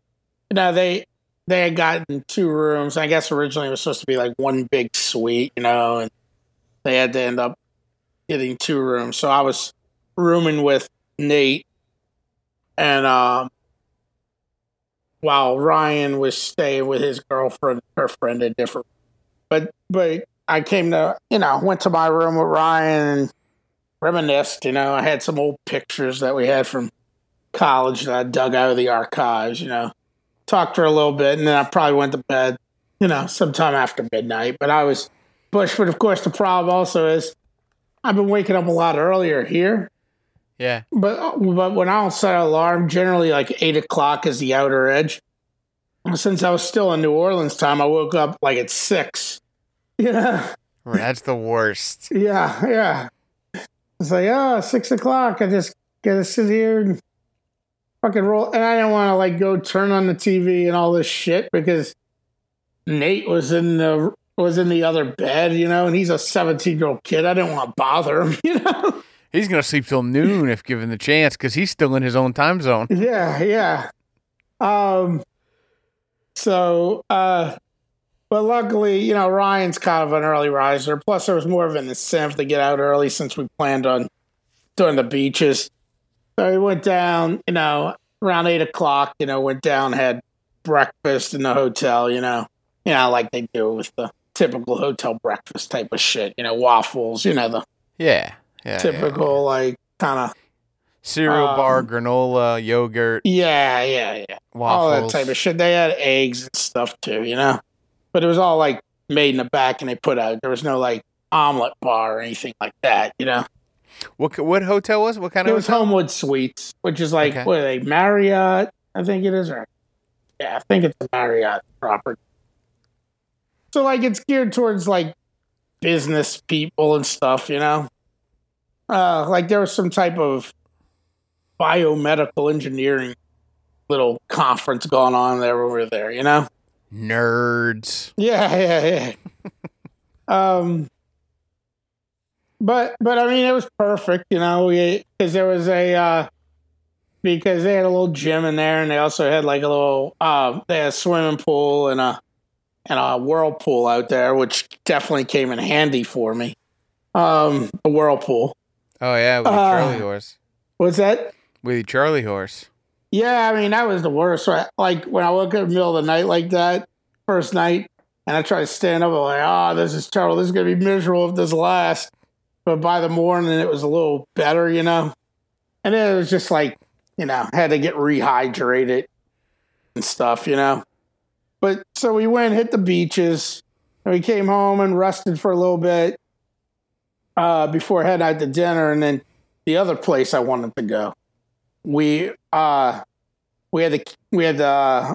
you know, they they had gotten two rooms. I guess originally it was supposed to be like one big suite, you know, and they had to end up getting two rooms. So I was rooming with Nate, and um, while Ryan was staying with his girlfriend, her friend, a different. But but I came to you know went to my room with Ryan and reminisced. You know, I had some old pictures that we had from college that I dug out of the archives. You know, talked for a little bit, and then I probably went to bed. You know, sometime after midnight. But I was pushed. But of course, the problem also is I've been waking up a lot earlier here. Yeah. But but when I don't set an alarm, generally like eight o'clock is the outer edge. Since I was still in New Orleans time, I woke up like at six. Yeah, That's the worst. yeah, yeah. It's like oh, six o'clock. I just gotta sit here and fucking roll. And I didn't want to like go turn on the TV and all this shit because Nate was in the was in the other bed, you know, and he's a seventeen year old kid. I didn't want to bother him, you know. He's gonna sleep till noon if given the chance, because he's still in his own time zone. Yeah, yeah. Um so uh but luckily, you know, Ryan's kind of an early riser. Plus there was more of an incentive to get out early since we planned on doing the beaches. So we went down, you know, around eight o'clock, you know, went down, had breakfast in the hotel, you know. You know, like they do with the typical hotel breakfast type of shit, you know, waffles, you know, the Yeah. Yeah. yeah. typical like kind of Cereal bar, Um, granola, yogurt, yeah, yeah, yeah. all that type of shit. They had eggs and stuff too, you know. But it was all like made in the back, and they put out. There was no like omelet bar or anything like that, you know. What what hotel was? What kind It of It was? Homewood Suites, which is like Okay. what are they Marriott? I think it is, or yeah, I think it's a Marriott property. So like it's geared towards like business people and stuff, you know. Uh, like there was some type of biomedical engineering little conference going on there over there, you know. Nerds. Yeah, yeah, yeah. um, but but I mean, it was perfect, you know. Because there was a uh, because they had a little gym in there, and they also had like a little uh, they had a swimming pool and a and a whirlpool out there, which definitely came in handy for me. Um, a whirlpool. Oh yeah, with Uh, Charlie horse. What's that? With the Charlie horse. Yeah, I mean that was the worst. Right? Like when I woke up in the middle of the night like that, first night, and I tried to stand up, I'm like, oh, this is terrible. This is gonna be miserable if this lasts. But by the morning, it was a little better, you know. And then it was just like, you know, had to get rehydrated and stuff, you know. But so we went, hit the beaches, and we came home and rested for a little bit uh, before heading out to dinner, and then the other place I wanted to go we uh we had to we had to uh,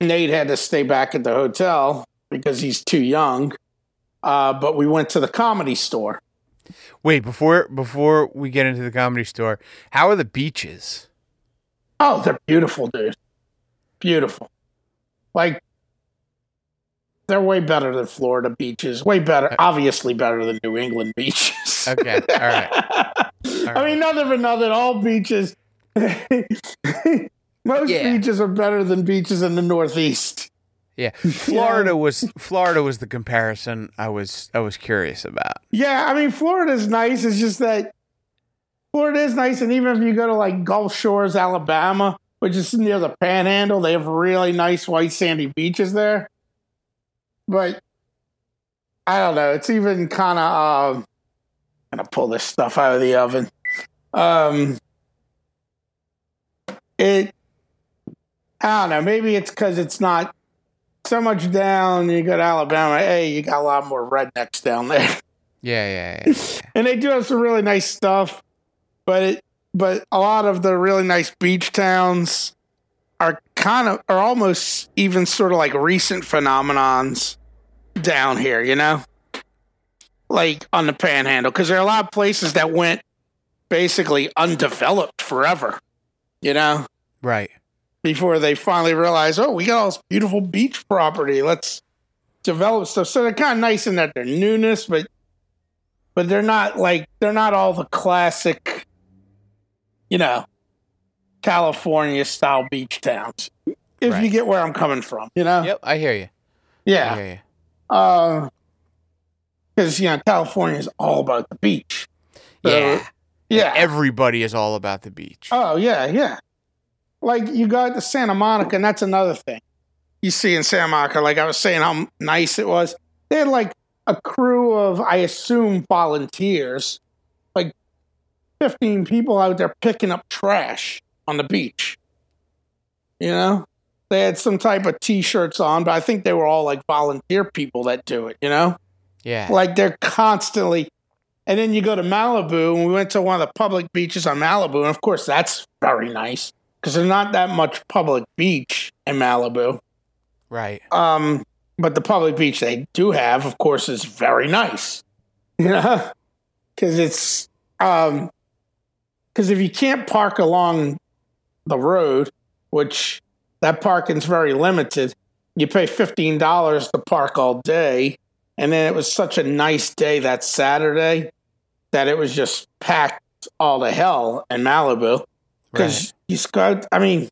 Nate had to stay back at the hotel because he's too young. Uh, but we went to the comedy store. Wait, before before we get into the comedy store, how are the beaches? Oh, they're beautiful, dude. Beautiful. Like they're way better than Florida beaches. Way better, obviously better than New England beaches. Okay, all right. I mean, nothing for nothing. All beaches, most Yeah. beaches are better than beaches in the Northeast. Yeah, Florida was Florida was the comparison I was I was curious about. Yeah, I mean, Florida's nice. It's just that Florida is nice, and even if you go to like Gulf Shores, Alabama, which is near the Panhandle, they have really nice white sandy beaches there. But I don't know. It's even kind of. Um, I'm gonna pull this stuff out of the oven. Um, it. I don't know. Maybe it's because it's not so much down. You go to Alabama. Hey, you got a lot more rednecks down there. Yeah, yeah, yeah. yeah. and they do have some really nice stuff but it but a lot of the really nice beach towns are kind of are almost even sort of like recent phenomenons down here, you know? Like on the panhandle because there are a lot of places that went basically undeveloped forever, you know? Right. Before they finally realized, "Oh, we got all this beautiful beach property. Let's develop stuff." So they're kind of nice in that they're newness, but but they're not like they're not all the classic you know, California style beach towns. If Right. you get where I'm coming from, you know? Yep, I hear you. Yeah. you. Uh, because you know California is all about the beach. So, Yeah. yeah. Everybody is all about the beach. oh yeah, yeah. Like you got to Santa Monica, and that's another thing you see in Santa Monica. Like I was saying, how nice it was. They had like a crew of, I assume, volunteers, like fifteen people out there picking up trash on the beach. You know, they had some type of T-shirts on, but I think they were all like volunteer people that do it. You know. Yeah. Like they're constantly. And then you go to Malibu, and we went to one of the public beaches on Malibu, and of course that's very nice because there's not that much public beach in Malibu. Right. Um, but the public beach they do have, of course, is very nice. You know, because it's um, because if you can't park along the road, which that parking's very limited, you pay fifteen dollars to park all day, and then it was such a nice day that Saturday that it was just packed all to hell in Malibu because Right. you scout. I mean,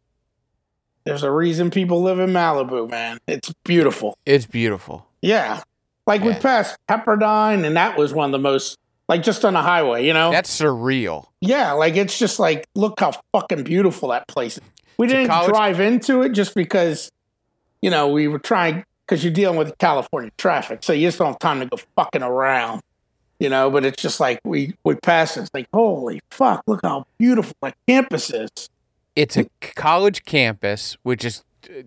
there's a reason people live in Malibu, man. It's beautiful. It's beautiful. Yeah. Like we passed Pepperdine, and that was one of the most, like just on the highway, you know? That's surreal. yeah, like it's just like, look how fucking beautiful that place is. We It's didn't college- drive into it just because, you know, we were trying, because you're dealing with California traffic. So you just don't have time to go fucking around, you know? But it's just like, we, we passed it. It's like, holy fuck, look how beautiful that campus is. It's a college campus, which is, uh,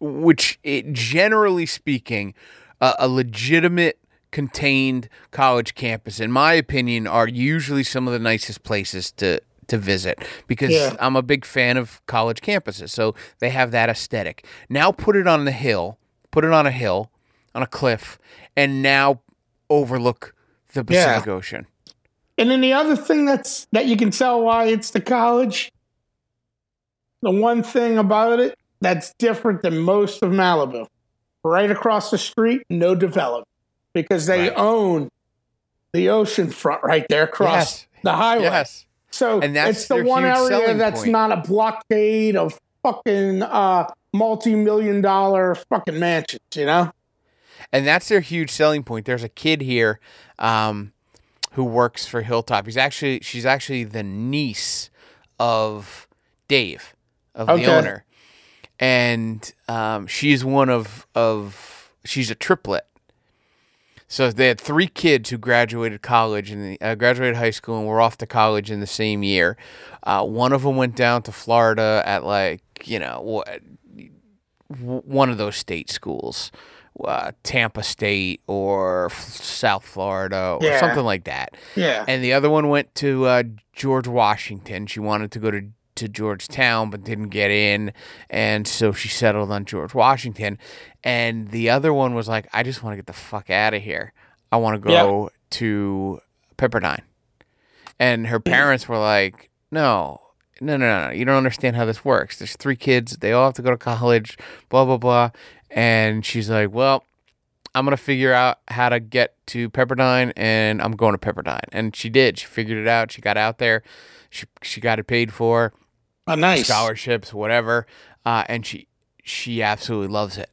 which it, generally speaking, uh, a legitimate contained college campus, in my opinion, are usually some of the nicest places to to visit because Yeah. I'm a big fan of college campuses. So they have that aesthetic. Now put it on the hill, put it on a hill, on a cliff, and now overlook the Yeah. Pacific Ocean. And then the other thing that's that you can tell why it's the college, the one thing about it that's different than most of Malibu, right across the street, no development because they Right. own the ocean front right there across Yes. the highway. Yes. So And that's it's the one area that's point. not a blockade of fucking uh, multi-million dollar fucking mansions, you know? and that's their huge selling point. There's a kid here um, who works for Hilltop. He's actually she's actually the niece of Dave, of Okay. the owner, and um, she's one of of she's a triplet. So they had three kids who graduated college and uh, graduated high school and were off to college in the same year. Uh, one of them went down to Florida at like you know what one of those state schools, uh, Tampa State or South Florida or Yeah. something like that. Yeah. And the other one went to uh, George Washington. She wanted to go to to Georgetown but didn't get in, and so she settled on George Washington. And the other one was like, I just want to get the fuck out of here. I want to go to Pepperdine. And her parents were like, No, no, no, no, you don't understand how this works. There's three kids, they all have to go to college, blah, blah, blah. And she's like, Well, I'm gonna figure out how to get to Pepperdine, and I'm going to Pepperdine. And she did. She figured it out. She got out there. She she got it paid for, Oh, nice. scholarships, whatever. Uh, and she she absolutely loves it.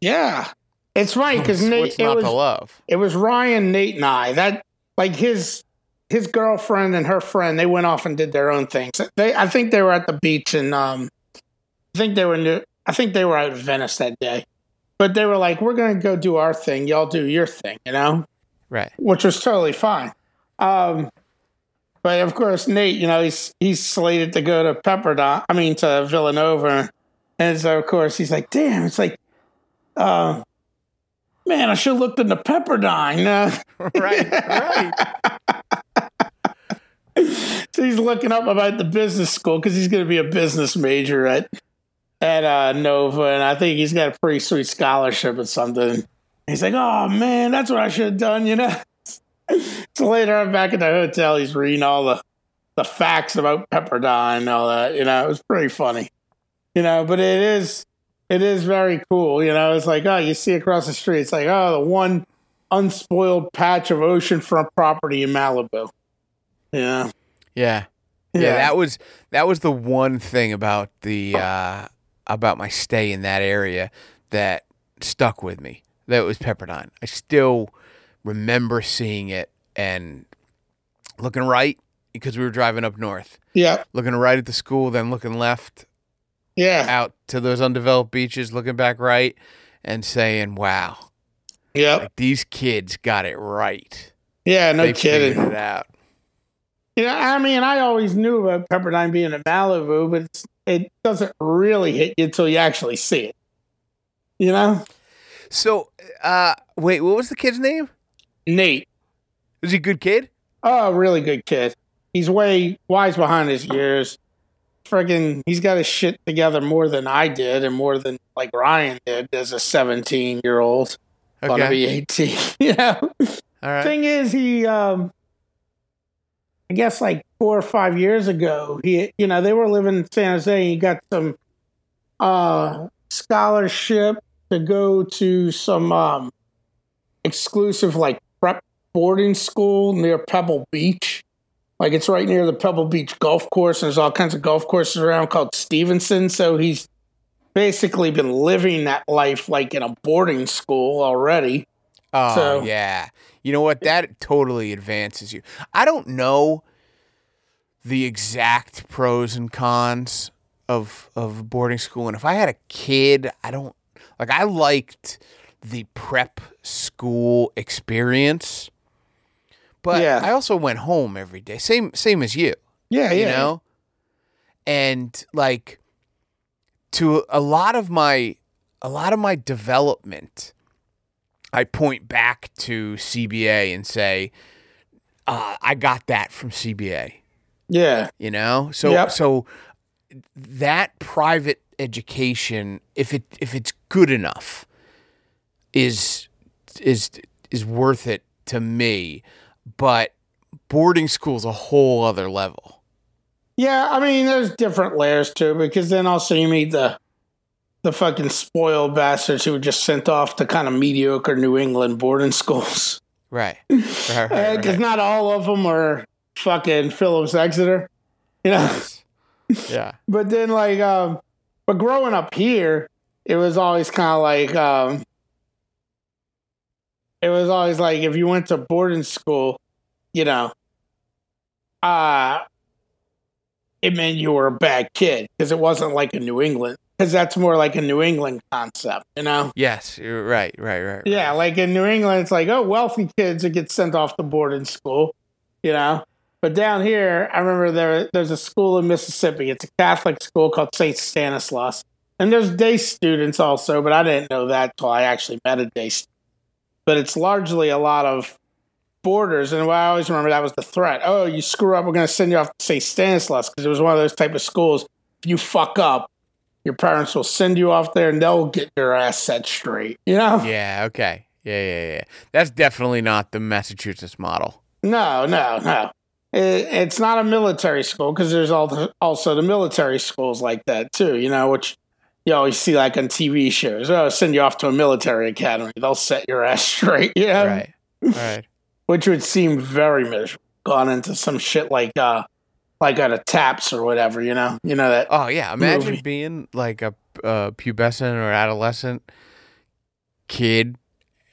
Yeah. It's right because Nate, it not was, to love? it was Ryan, Nate, and I. That like his his girlfriend and her friend. They went off and did their own things. They, I think they were at the beach, and um, I think they were new. I think they were out of Venice that day. But they were like, "We're gonna go do our thing. Y'all do your thing," you know, Right. which was totally fine. Um, but of course, Nate, you know, he's he's slated to go to Pepperdine. I mean, to Villanova, and so of course he's like, "Damn!" It's like, uh, man, I should have looked into Pepperdine. Uh, right. Right. so he's looking up about the business school because he's going to be a business major at at uh, Nova, and I think he's got a pretty sweet scholarship or something. He's like, "Oh man, that's what I should have done," you know. So later, I'm back at the hotel. He's reading all the the facts about Pepperdine and all that. You know, it was pretty funny. You know, but it is it is very cool. You know, it's like, oh, you see across the street. It's like, oh, the one unspoiled patch of oceanfront property in Malibu. Yeah. Yeah. Yeah, that was that was the one thing about the uh, about my stay in that area that stuck with me. That was Pepperdine. I still remember seeing it and looking right because we were driving up north. Yeah. Looking right at the school, then looking left Yeah. out to those undeveloped beaches, looking back right and saying, "Wow, Yep. like these kids got it right. Yeah, no they kidding. it out." Yeah, I mean, I always knew about Pepperdine being in Malibu, but it's, it doesn't really hit you until you actually see it. You know? So, uh, wait, what was the kid's name? Nate. Is he a good kid? Oh, really good kid. He's way wise behind his years. Friggin', he's got his shit together more than I did and more than like Ryan did as a 17 year old. Gonna Okay. be 18. you know? All right. thing is he um i guess like four or five years ago he you know they were living in san jose and he got some uh scholarship to go to some um exclusive like prep boarding school near pebble beach like it's right near the pebble beach golf course and there's all kinds of golf courses around called stevenson so he's basically been living that life like in a boarding school already Oh So- yeah. You know what? That totally advances you. I don't know the exact pros and cons of of boarding school, and if I had a kid, I don't like. I liked the prep school experience, but Yeah. I also went home every day. Same same as you. yeah you yeah know and like to a lot of my a lot of my development i point back to cba and say uh, i got that from cba yeah you know so Yep. so that private education if it if it's good enough is is is worth it to me but boarding school's a whole other level Yeah, I mean, there's different layers to it because then also you meet the the fucking spoiled bastards who were just sent off to kind of mediocre New England boarding schools. right right, right, Because right. not all of them were fucking Phillips Exeter, you know. yeah but then like, um, but growing up here, it was always kind of like, um, it was always like if you went to boarding school, you know, uh it meant you were a bad kid because it wasn't like a New England because that's more like a New England concept, you know. Yes, you're right, right, right. right. Yeah, like in New England, it's like oh, wealthy kids that get sent off to boarding school, you know. But down here, I remember there there's a school in Mississippi. It's a Catholic school called Saint Stanislaus, and there's day students also. But I didn't know that till I actually met a day student. But it's largely a lot of borders. and I always remember that was the threat. Oh, you screw up, we're going to send you off to Saint Stanislaus because it was one of those type of schools. If you fuck up, your parents will send you off there, and they'll get your ass set straight. You know? Yeah, okay. Yeah, yeah, yeah. That's definitely not the Massachusetts model. No, no, no. It, it's not a military school because there's all the, also the military schools like that too. You know, which you always see like on TV shows. Oh, send you off to a military academy. They'll set your ass straight. Yeah, Right. Right. which would seem very miserable. Gone into some shit like uh, like at a taps or whatever. You know, you know that. Oh yeah, imagine Movie. being like a uh, pubescent or adolescent kid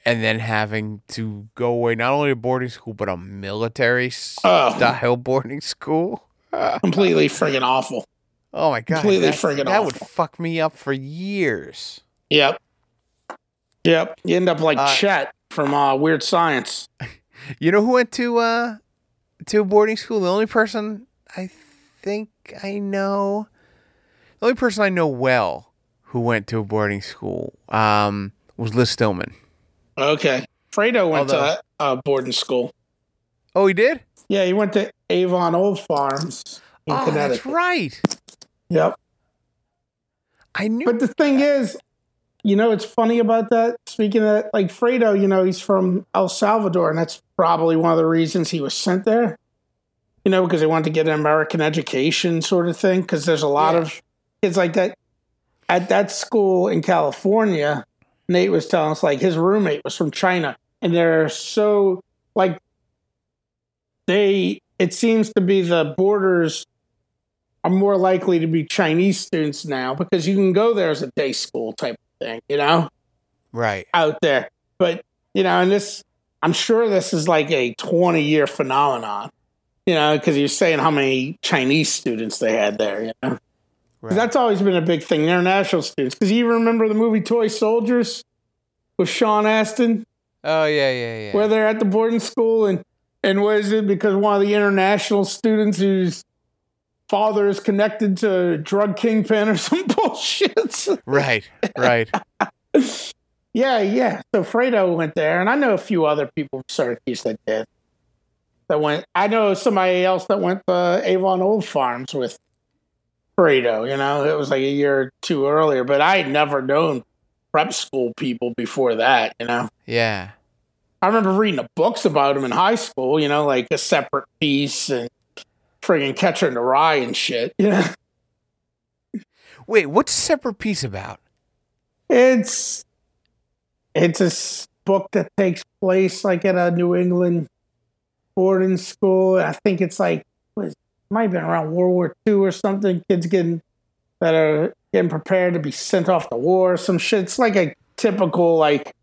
and then having to go away not only to boarding school but a military Oh. style boarding school. completely friggin' awful. Oh my god. Completely that, friggin' That would fuck me up for years. Yep. Yep. You end up like Uh, Chet from uh, Weird Science. You know who went to uh to boarding school? The only person I think I know the only person I know well who went to a boarding school um was Liz Stillman. Okay. Fredo went Although- to uh, boarding school. Oh, he did? Yeah, he went to Avon Old Farms in oh, Connecticut. that's right. Yep. I knew. But the thing is, you know, it's funny about that. Speaking of that, like Fredo, you know, he's from El Salvador, and that's probably one of the reasons he was sent there. You know, because they wanted to get an American education sort of thing. Because there's a lot Yeah. of kids like that at that school in California. Nate was telling us like his roommate was from China, and they're so like they. It seems to be the borders are more likely to be Chinese students now because you can go there as a day school type of thing, you know, right. out there. But, you know, and this, I'm sure this is like a 20 year phenomenon, you know, because you're saying how many Chinese students they had there, you know. right. That's always been a big thing, international students. Because you remember the movie Toy Soldiers with Sean Astin? oh yeah, yeah, yeah. where they're at the boarding school and and what is it because one of the international students whose father is connected to a drug kingpin or some bullshit. right. Right. yeah, yeah. So Fredo went there, and I know a few other people from Syracuse that did. That went. I know somebody else that went to Avon Old Farms with Fredo. You know, it was like a year or two earlier, but I had never known prep school people before that. You know. Yeah. I remember reading the books about him in high school, you know, like a separate peace and friggin' Catcher in the Rye and shit. You know, Wait, what's separate peace about? it's it's a book that takes place like at a New England boarding school. I think it's like was might have been around World War II or something. Kids getting that are getting prepared to be sent off to war or some shit. It's like a typical like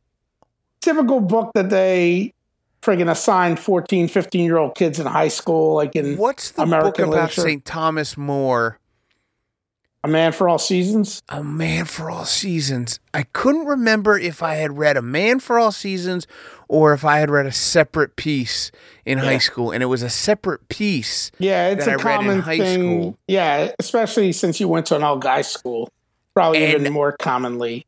typical book that they friggin' assign 14, 15 year old kids in high school, like in What's the American book about. St. Thomas More? A Man for All Seasons. A Man for All Seasons. I couldn't remember if I had read A Man for All Seasons or if I had read a separate peace in high school, and it was a separate peace. Yeah, it's that a I read in common high thing. school. Yeah, especially since you went to an all guy school. Probably And- even more commonly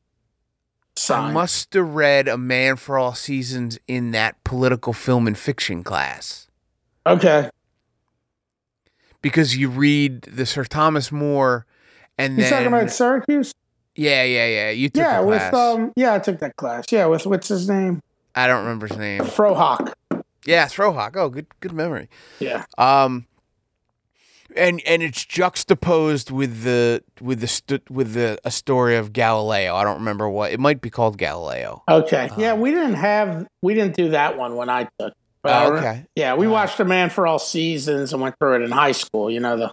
I must have read A Man for All Seasons in that political film and fiction class Okay. because you read the Sir Thomas More, and You then talking about Syracuse? yeah, yeah, yeah. You took Yeah, with um yeah, I took that class. Yeah, with what's his name? I don't remember his name. Frohawk. Yeah, Throwhawk. Oh, good, good memory. Yeah. Um, and and it's juxtaposed with the with the st- with the a story of Galileo. I don't remember what it might be called Galileo. Okay. Uh, yeah, we didn't have we didn't do that one when I took. Re- okay. Yeah, we Uh, watched A Man for All Seasons and went through it in high school. You know the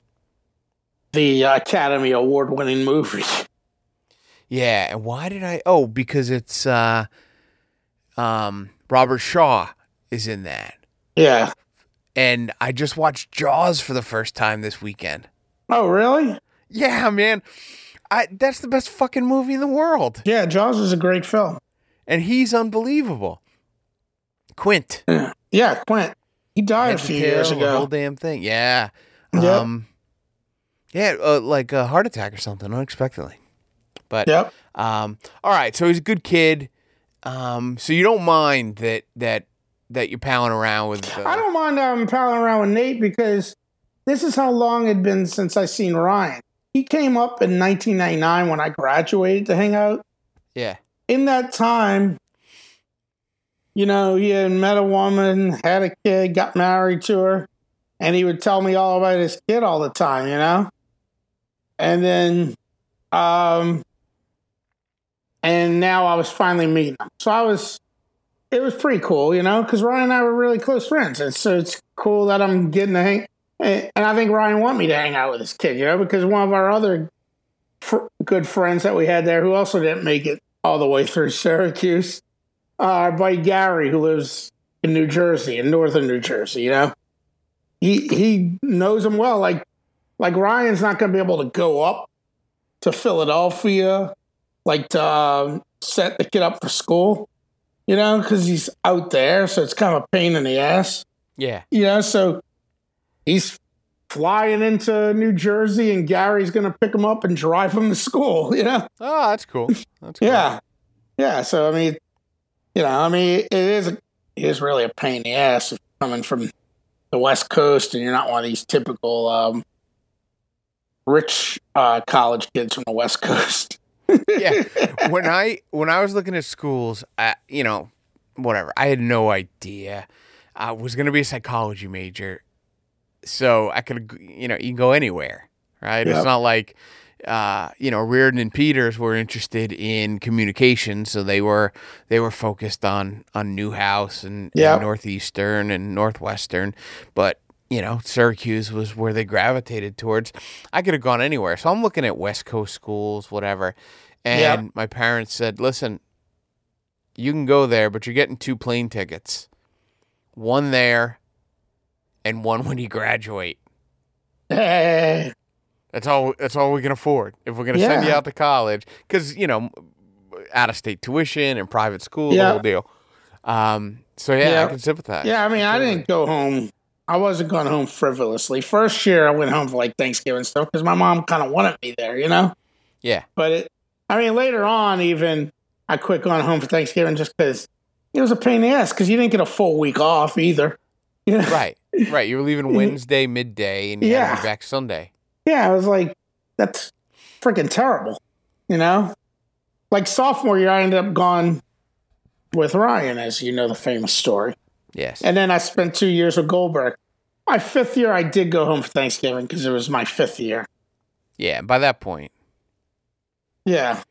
the uh, Academy Award winning movie. Yeah, and why did I? Oh, because it's uh, um, Robert Shaw is in that, yeah. And I just watched Jaws for the first time this weekend. Oh, really? Yeah, man, I that's the best fucking movie in the world, Yeah, Jaws is a great film. and he's unbelievable. Quint. Yeah, Quint. He died a few years The whole damn thing. Yeah. Yep. Um, yeah, uh, like a heart attack or something unexpectedly. But Yep. um, all right. So he's a good kid. Um, so you don't mind that that that you're palling around with. Uh, I don't mind um, palling around with Nate because this is how long it had been since I seen Ryan. He came up in 1999 when I graduated to hang out. Yeah. In that time, you know, he had met a woman, had a kid, got married to her, and he would tell me all about his kid all the time, you know? And then, um, and now I was finally meeting him. So I was, it was pretty cool, you know, because Ryan and I were really close friends. And so it's cool that I'm getting to hang. And I think Ryan want me to hang out with this kid, you know, because one of our other fr- good friends that we had there who also didn't make it all the way through Syracuse, uh, our buddy Gary, who lives in New Jersey, in northern New Jersey, you know, he he knows him well. Like like Ryan's not going to be able to go up to Philadelphia, like to um, set the kid up for school, you know, because he's out there, so it's kind of a pain in the ass, Yeah. you know. So he's flying into New Jersey, and Gary's going to pick him up and drive him to school, you know. Oh, that's cool. That's cool. Yeah, yeah. So I mean, you know, I mean, it is it is really a pain in the ass if you're coming from the West Coast and you're not one of these typical um, rich uh, college kids from the West Coast. Yeah. When I when I was looking at schools, I, you know, whatever. I had no idea. I was going to be a psychology major, so I could, you know, you can go anywhere, right? Yep. It's not like, uh, you know, Reardon and Peters were interested in communication, so they were they were focused on on Newhouse and, Yep. and Northeastern and Northwestern, but you know, Syracuse was where they gravitated towards. I could have gone anywhere, so I'm looking at West Coast schools, whatever. And Yep. my parents said, "Listen, you can go there, but you're getting two plane tickets. One there and one when you graduate. That's all that's all we can afford. If we're going to send you out to college cuz you know, out of state tuition and private school, the Yeah. whole deal. Um so yeah, I can sympathize. yeah, I mean, I didn't go home. I wasn't going home frivolously. First year, I went home for like Thanksgiving stuff because my mom kind of wanted me there, you know. Yeah. But it, I mean, later on, even I quit going home for Thanksgiving just because it was a pain in the ass because you didn't get a full week off either. You know? Right. Right. You were leaving Wednesday midday and you had to Yeah. be back Sunday. Yeah, I was like, that's freaking terrible, you know? Like sophomore year, I ended up gone with Ryan, as you know the famous story. Yes. And then I spent two years with Goldberg. My fifth year, I did go home for Thanksgiving because it was my fifth year. yeah, by that point. Yeah.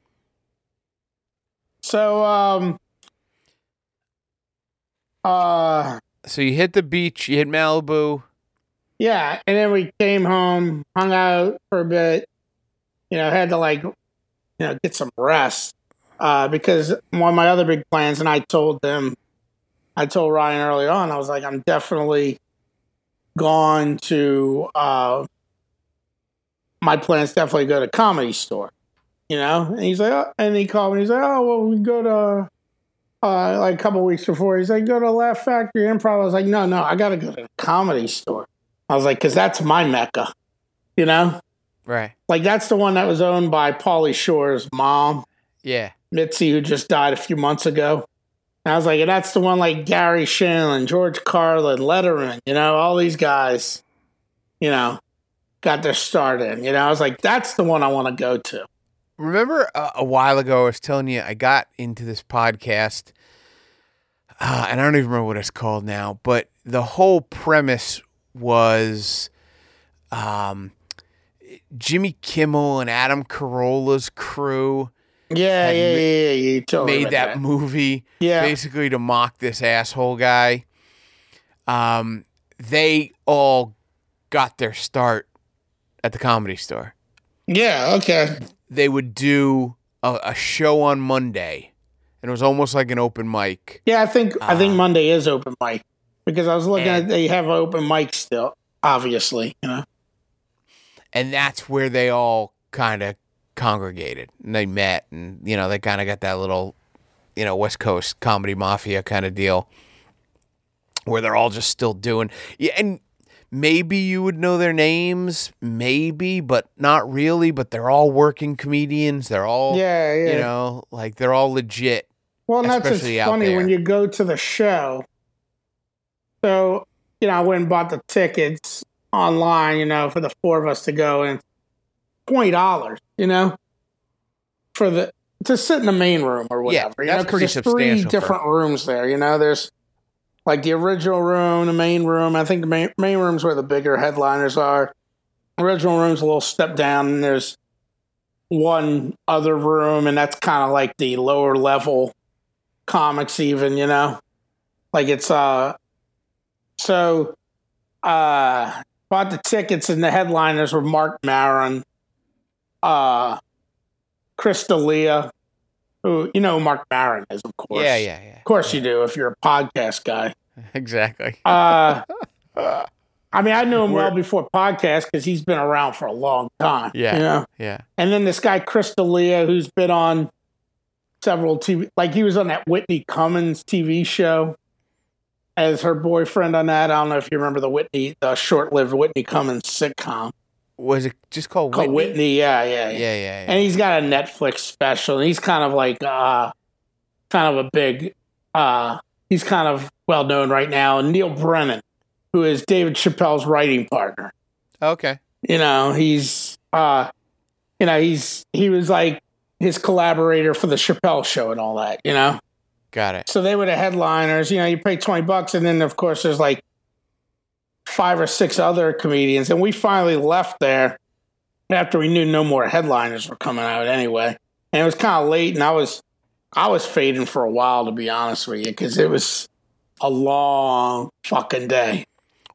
So, um, uh, So you hit the beach, you hit Malibu. yeah, and then we came home, hung out for a bit. You know, had to like, you know, get some rest uh, because one of my other big plans, and I told them, I told Ryan early on, I was like, I'm definitely going to. Uh, my plans definitely go to comedy store, you know. And he's like, oh, and he called me. He's like, oh well, we go to. Uh, like a couple weeks before, he's like, go to Laugh Factory Improv. I was like, no, no, I got to go to the comedy store. I was like, because that's my mecca, you know? Right. Like, that's the one that was owned by Pauly Shore's mom, Yeah. Mitzi, who just died a few months ago. And I was like, that's the one like Garry Shandling, George Carlin, Letterman, you know, all these guys, you know, got their start in. You know, I was like, that's the one I want to go to. Remember uh, a while ago, I was telling you I got into this podcast, uh, and I don't even remember what it's called now, but the whole premise was um, Jimmy Kimmel and Adam Carolla's crew Yeah, yeah, yeah, yeah. You me made about that movie Yeah. basically to mock this asshole guy. Um, they all got their start at the comedy store. Yeah, okay. they would do a, a show on Monday, and it was almost like an open mic. Yeah, I think I think Ah. Monday is open mic because I was looking And- at they have open mic still, obviously. You know. And that's where they all kind of congregated and they met, and you know, they kind of got that little, you know, West Coast comedy mafia kind of deal where they're all just still doing. Yeah, and maybe you would know their names, maybe, but not really. But they're all working comedians. They're all, Yeah, yeah. you know, like they're all legit. well, and that's just funny when you go to the show. So you know, I went and bought the tickets online. You know, for the four of us to go, and twenty dollars. You know, for the to sit in the main room or Yeah, whatever. you that's know, 'cause pretty there's three different rooms there. You know, there's like the original room, the main room. I think the main main room's where the bigger headliners are. Original room's a little step down, and there's one other room, and that's kind of like the lower level comics, even you know, like it's uh. So, uh, bought the tickets, and the headliners were Marc Maron, uh, Chris D'Elia, who you know who Marc Maron is, of course. Yeah, yeah, yeah. Of course you do if you're a podcast guy. Exactly. Uh, I mean, I knew him well We're- before podcast because he's been around for a long time. Yeah. You know? Yeah. And then this guy, Chris D'Elia, who's been on several TV, like he was on that Whitney Cummings TV show as her boyfriend on that. I don't know if you remember the Whitney, the short lived Whitney Cummings sitcom Was it just called Whitney? Whitney. Yeah, Yeah, yeah, yeah. yeah. And he's got a Netflix special. And he's kind of like, uh, kind of a big, uh, he's kind of well known right now. And Neal Brennan, who is David Chappelle's writing partner. okay. You know, he's, uh, you know, he's, he was like his collaborator for the Chappelle show and all that, you know? Got it. So they were the headliners. You know, you pay 20 bucks, and then, of course, there's like five or six other comedians. And we finally left there after we knew no more headliners were coming out anyway. And it was kind of late, and I was. I was fading for a while, to be honest with you, because it was a long fucking day.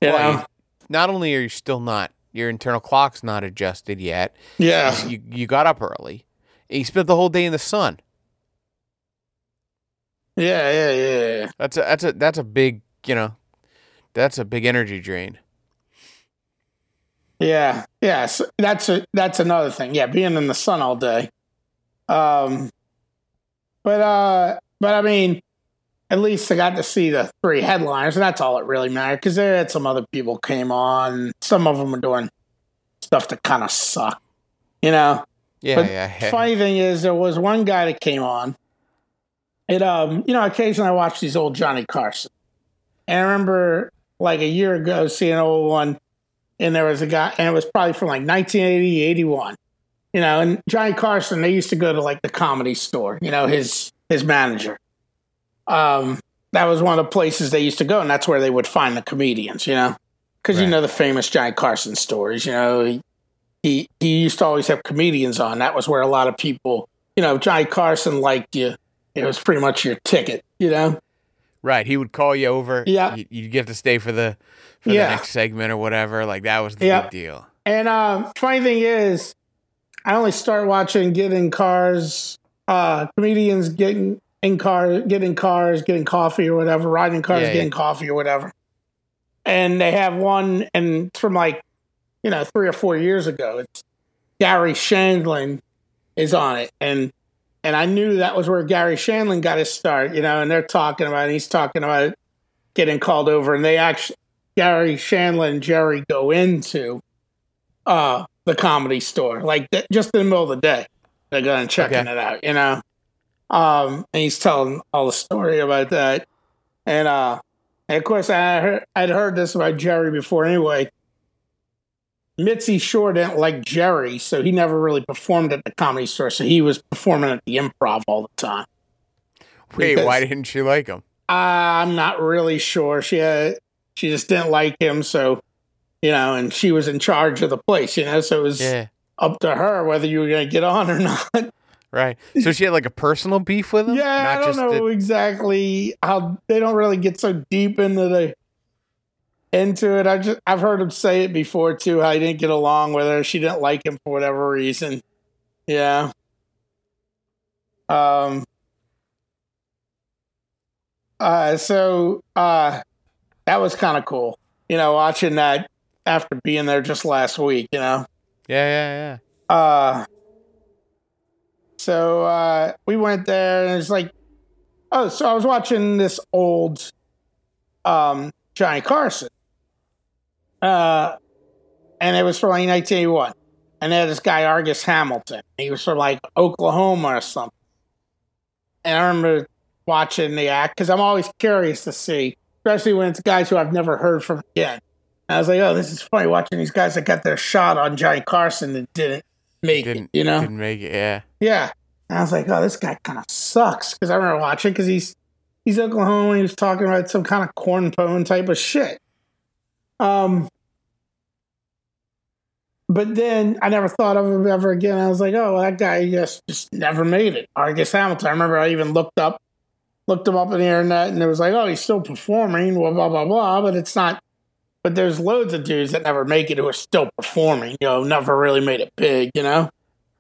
You Well, know? not only are you still not your internal clock's not adjusted yet, yeah. you you got up early. And you spent the whole day in the sun. Yeah, yeah, yeah, yeah. That's a that's a that's a big you know, that's a big energy drain. Yeah, yeah. So that's a, that's another thing. Yeah, being in the sun all day. Um, but uh, but I mean, at least I got to see the three headliners, and that's all that really mattered. Because there had some other people came on. Some of them were doing stuff that kind of sucked, you know. Yeah, But yeah. yeah. Funny thing is, there was one guy that came on. It um, you know, occasionally I watch these old Johnny Carson, and I remember like a year ago seeing an old one, and there was a guy, and it was probably from like 1980, 81. You know, and Johnny Carson, they used to go to like the comedy store. You know, his his manager. Um, that was one of the places they used to go, and that's where they would find the comedians. You know, because you know the famous Johnny Carson stories. You know, he, he he used to always have comedians on. That was where a lot of people, you know, if Johnny Carson liked you. It was pretty much your ticket, you know. Right. He would call you over. Yeah. You, you'd get to stay for the for Yeah. the next segment or whatever. Like that was the Yeah. big deal. And um, funny thing is, I only start watching getting cars, uh, comedians getting in cars, getting cars, getting coffee or whatever, riding cars, Yeah, yeah. getting coffee or whatever. And they have one, and it's from like, you know, three or four years ago. It's Garry Shandling is on it, and and I knew that was where Garry Shandling got his start, you know. And they're talking about, it, he's talking about it getting called over, and they actually Garry Shandling and Jerry go into uh the comedy store like th- just in the middle of the day they're going and checking Okay. it out you know um and he's telling all the story about that and uh and of course i heard, i'd heard this about jerry before anyway mitzi shore didn't like jerry so he never really performed at the comedy store so he was performing at the improv all the time Wait, Because- why didn't she like him? I'm not really sure. She had, she just didn't like him, so you know, and she was in charge of the place, you know, so it was Yeah. up to her whether you were going to get on or not. Right. So she had like a personal beef with him? yeah, I don't know exactly how they don't really get so deep into the into it. I just I've heard him say it before too. How he didn't get along with her. She didn't like him for whatever reason. Yeah. Um. Uh. So. Uh. That was kind of cool. You know, watching that after being there just last week. You know. Yeah, yeah, yeah. Uh, so uh, we went there, and it's like, oh, so I was watching this old um, Johnny Carson, uh, and it was from like 1981, and they had this guy Argus Hamilton. He was from like Oklahoma or something, and I remember watching the act because I'm always curious to see, especially when it's guys who I've never heard from again. And I was like, oh, this is funny watching these guys that got their shot on Johnny Carson that didn't make Didn't it, you know? didn't make it. Yeah. Yeah. And I was like, oh, this guy kind of sucks. Because I remember watching because he's he's Oklahoma and he was talking about some kind of corn pone type of shit. Um, but then I never thought of him ever again. I was like, oh, well, that guy just just never made it. Argus Hamilton. I remember I even looked up looked him up on the internet and it was like, oh, he's still performing, blah blah blah blah. But it's not. But there's loads of dudes that never make it who are still performing. You know, never really made it big. You know.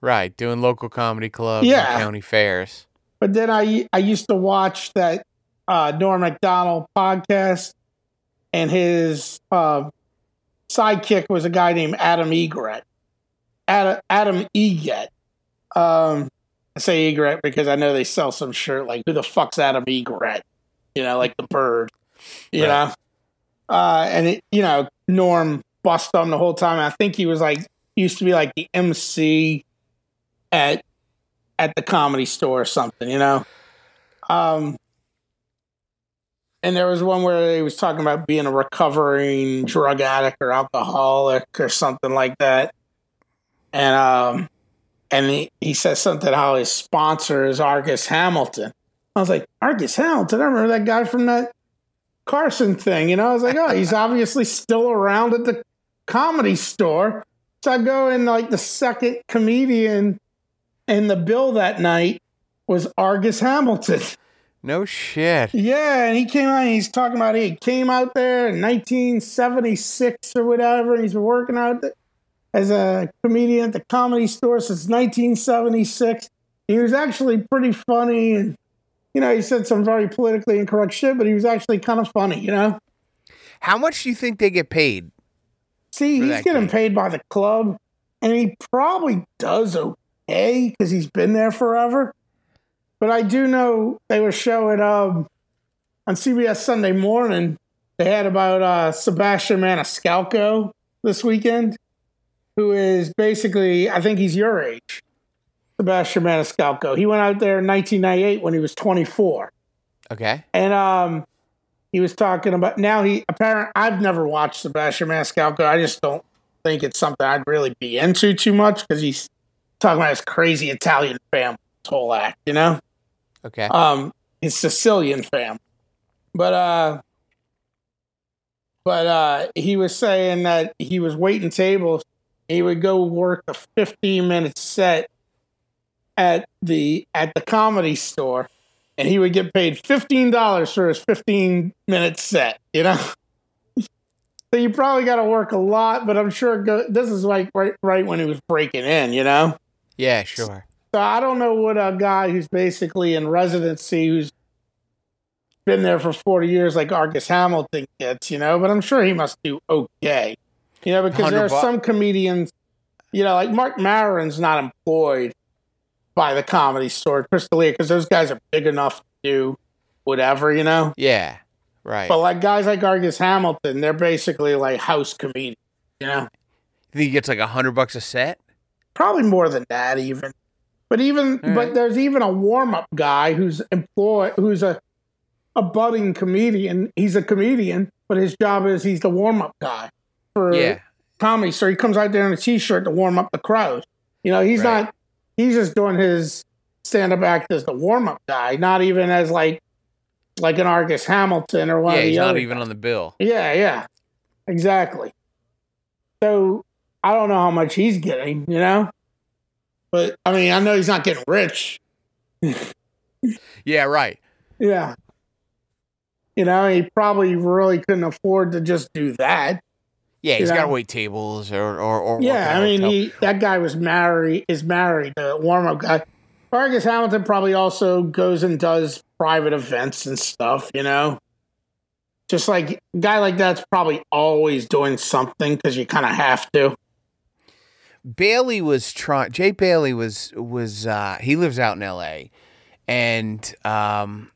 Right. Doing local comedy clubs Yeah. and county fairs. But then I I used to watch that uh, Norm Macdonald podcast, and his uh, sidekick was a guy named Adam Egret. Adam, Adam Egret. Um, I say Egret because I know they sell some shirt like who the fuck's Adam Egret? You know, like the bird. You Right. know, uh, and it, you know Norm bust him the whole time. I think he was like used to be like the MC at at the comedy store or something, you know. Um, and there was one where he was talking about being a recovering drug addict or alcoholic or something like that. And um, and he, he says something how his sponsor is Argus Hamilton. I was like, Argus Hamilton? I remember that guy from that Carson thing. You know, I was like, oh, he's obviously still around at the comedy store. So I go in like the second comedian in the bill that night was Argus Hamilton. No shit. Yeah, and he came out and he's talking about he came out there in 1976 or whatever, and he's been working out there as a comedian at the comedy store since 1976. He was actually pretty funny and you know, he said some very politically incorrect shit, but he was actually kind of funny, you know? How much do you think they get paid? See, he's getting gig. paid by the club, and he probably does okay because he's been there forever. But I do know they were showing um, on CBS Sunday morning. They had about uh, Sebastian Maniscalco this weekend, who is basically, I think he's your age. Sebastian Maniscalco. He went out there in 1998 when he was 24 Okay. and um, he was talking about now he apparently I've never watched Sebastian Maniscalco. I just don't think it's something I'd really be into too much because he's talking about his crazy Italian family, whole act, you know, Okay. um, his Sicilian family. But uh, but uh, he was saying that he was waiting tables. He would go work a 15 minute set at the at the comedy store and he would get paid fifteen dollars for his fifteen minute set. You know, so you probably got to work a lot, but I'm sure go, this is like right right when he was breaking in. You know, yeah, sure. So I don't know what a guy who's basically in residency who's been there for forty years like Argus Hamilton gets. You know, but I'm sure he must do okay. You know, because there are bu- some comedians. You know, like Marc Maron's not employed by the comedy store, Chris D'Elia, because those guys are big enough to do whatever, you know. Yeah. Right. But like guys like Argus Hamilton, they're basically like house comedians, you know. you think he gets like a hundred bucks a set? Probably more than that, even. But even All but there's even a warm up guy who's employed, who's a a budding comedian. He's a comedian, but his job is he's the warm up guy for Yeah. comedy. So he comes out there in a t-shirt to warm up the crowd. You know, he's Right. not. He's just doing his stand-up act as the warm-up guy, not even as like like an Argus Hamilton or one Yeah, of the he's other. not even on the bill. Yeah, yeah, exactly. So I don't know how much he's getting, you know, but I mean, I know he's not getting rich. Yeah, right. Yeah. You know, he probably really couldn't afford to just do that. Yeah, he's got to wait tables or or, or Yeah, I mean, he that guy was married is married, the warm up guy. Argus Hamilton probably also goes and does private events and stuff, you know. Just like a guy like that's probably always doing something because you kind of have to. Bailey was trying. Jay Bailey was was uh, he lives out in L.A. and um,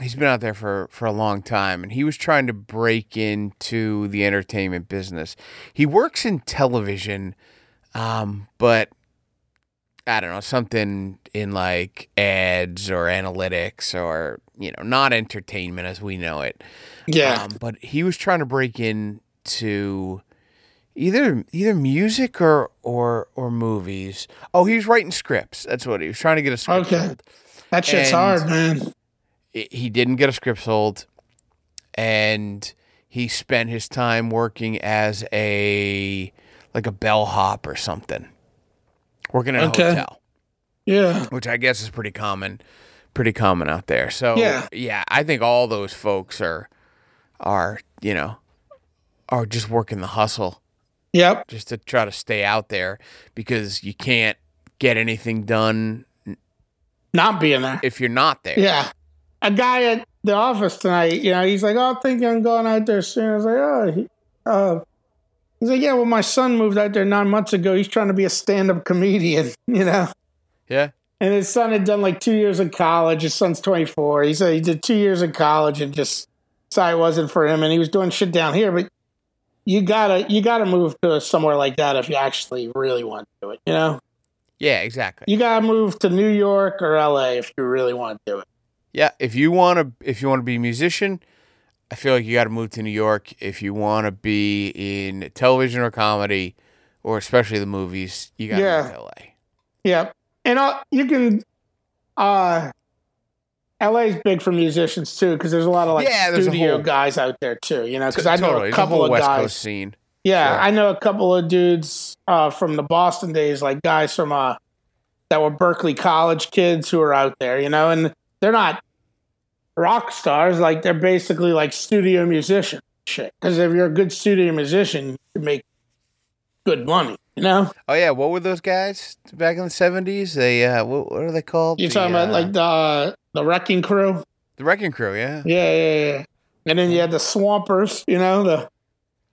he's been out there for for a long time, and he was trying to break into the entertainment business. He works in television, um, but I don't know something in like ads or analytics or you know not entertainment as we know it. Yeah, Um, but he was trying to break into either either music or or or movies. Oh, he was writing scripts. That's what he was trying to get a script Okay. sold. that shit's and- hard, man. He didn't get a script sold, and he spent his time working as a like a bellhop or something, working in a hotel. Yeah, which I guess is pretty common, pretty common out there. So Yeah. yeah, I think all those folks are are you know are just working the hustle yep, just to try to stay out there because you can't get anything done not being there. if you're not there. Yeah. A guy at the office tonight, you know, he's like, oh, I think I'm going out there soon. I was like, oh, he, uh, he's like, yeah, well, my son moved out there nine months ago. He's trying to be a stand up comedian, you know? Yeah. And his son had done like two years in college. His son's 24. He said he did two years in college and just decided it wasn't for him. And he was doing shit down here. But you gotta, you gotta move to somewhere like that if you actually really want to do it, you know? Yeah, exactly. You gotta move to New York or LA if you really want to do it. Yeah, if you want to if you want to be a musician, I feel like you got to move to New York. If you want to be in television or comedy or especially the movies, you got to Yeah. move to LA. Yeah, And uh, you can. uh LA's big for musicians too because there's a lot of like Yeah, studio whole- guys out there too. You know, because I know totally. a couple whole of West guys. Coast scene. Yeah, Sure. I know a couple of dudes uh, from the Boston days, like guys from uh, that were Berklee College kids who are out there, you know, and they're not rock stars. Like they're basically like studio musicians, shit. Because if you're a good studio musician, you can make good money, you know. Oh yeah, what were those guys back in the seventies? They uh, what, what are they called? You're The, talking about uh, like the the Wrecking Crew, the Wrecking Crew. Yeah. yeah, yeah, yeah. And then you had the Swampers, you know, the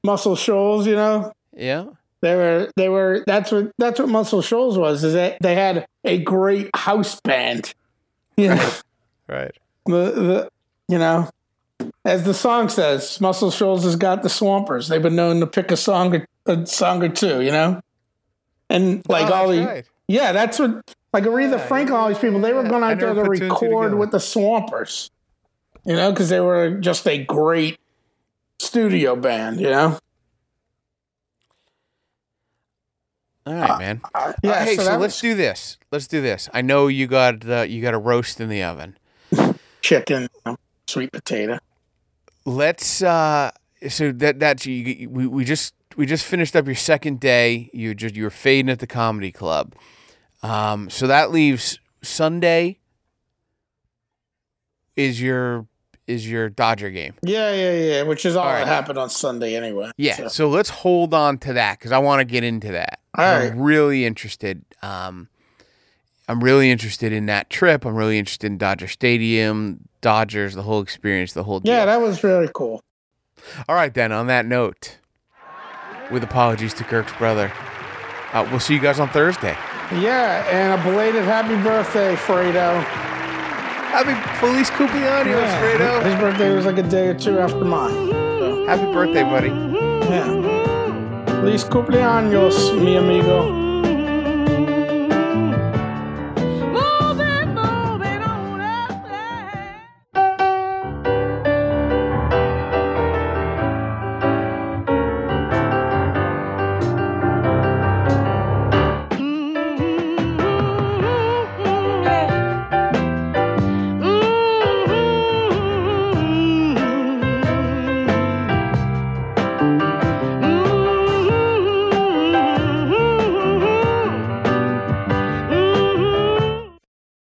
Muscle Shoals, you know. Yeah. They were they were that's what that's what Muscle Shoals was is that they had a great house band. You know, Right. the, the you know as the song says, Muscle Shoals has got the Swampers. They've been known to pick a song or, a song or two, you know? And like Oh, all the right. Yeah, that's what like Aretha Yeah, Franklin, all these people, they were going out there to put two and two record with the Swampers. You know, because they were just a great studio band, you know? All right, man. Uh, Yeah. yeah, hey, so, that let's was do this. Let's do this. I know you got uh, you got a roast in the oven. chicken, sweet potato. Let's. uh So that that's you, you- we we just we just finished up your second day. You just you were fading at the comedy club. Um. So that leaves Sunday. Is your is your Dodger game? Yeah, yeah, yeah. Which is all, All right. that happened on Sunday anyway. Yeah. So- So let's hold on to that because I want to get into that. All I'm really interested. Um, I'm really interested in that trip. I'm really interested in Dodger Stadium, Dodgers, the whole experience, the whole deal. yeah, that was really cool. All right, then. On that note, with apologies to Kirk's brother, uh, we'll see you guys on Thursday. Yeah, and a belated happy birthday, Fredo. Happy Feliz Cumpleaños, Yeah, Fredo. His birthday was like a day or two after mine. So, Happy birthday, buddy. yeah. Feliz cumpleaños, mi amigo.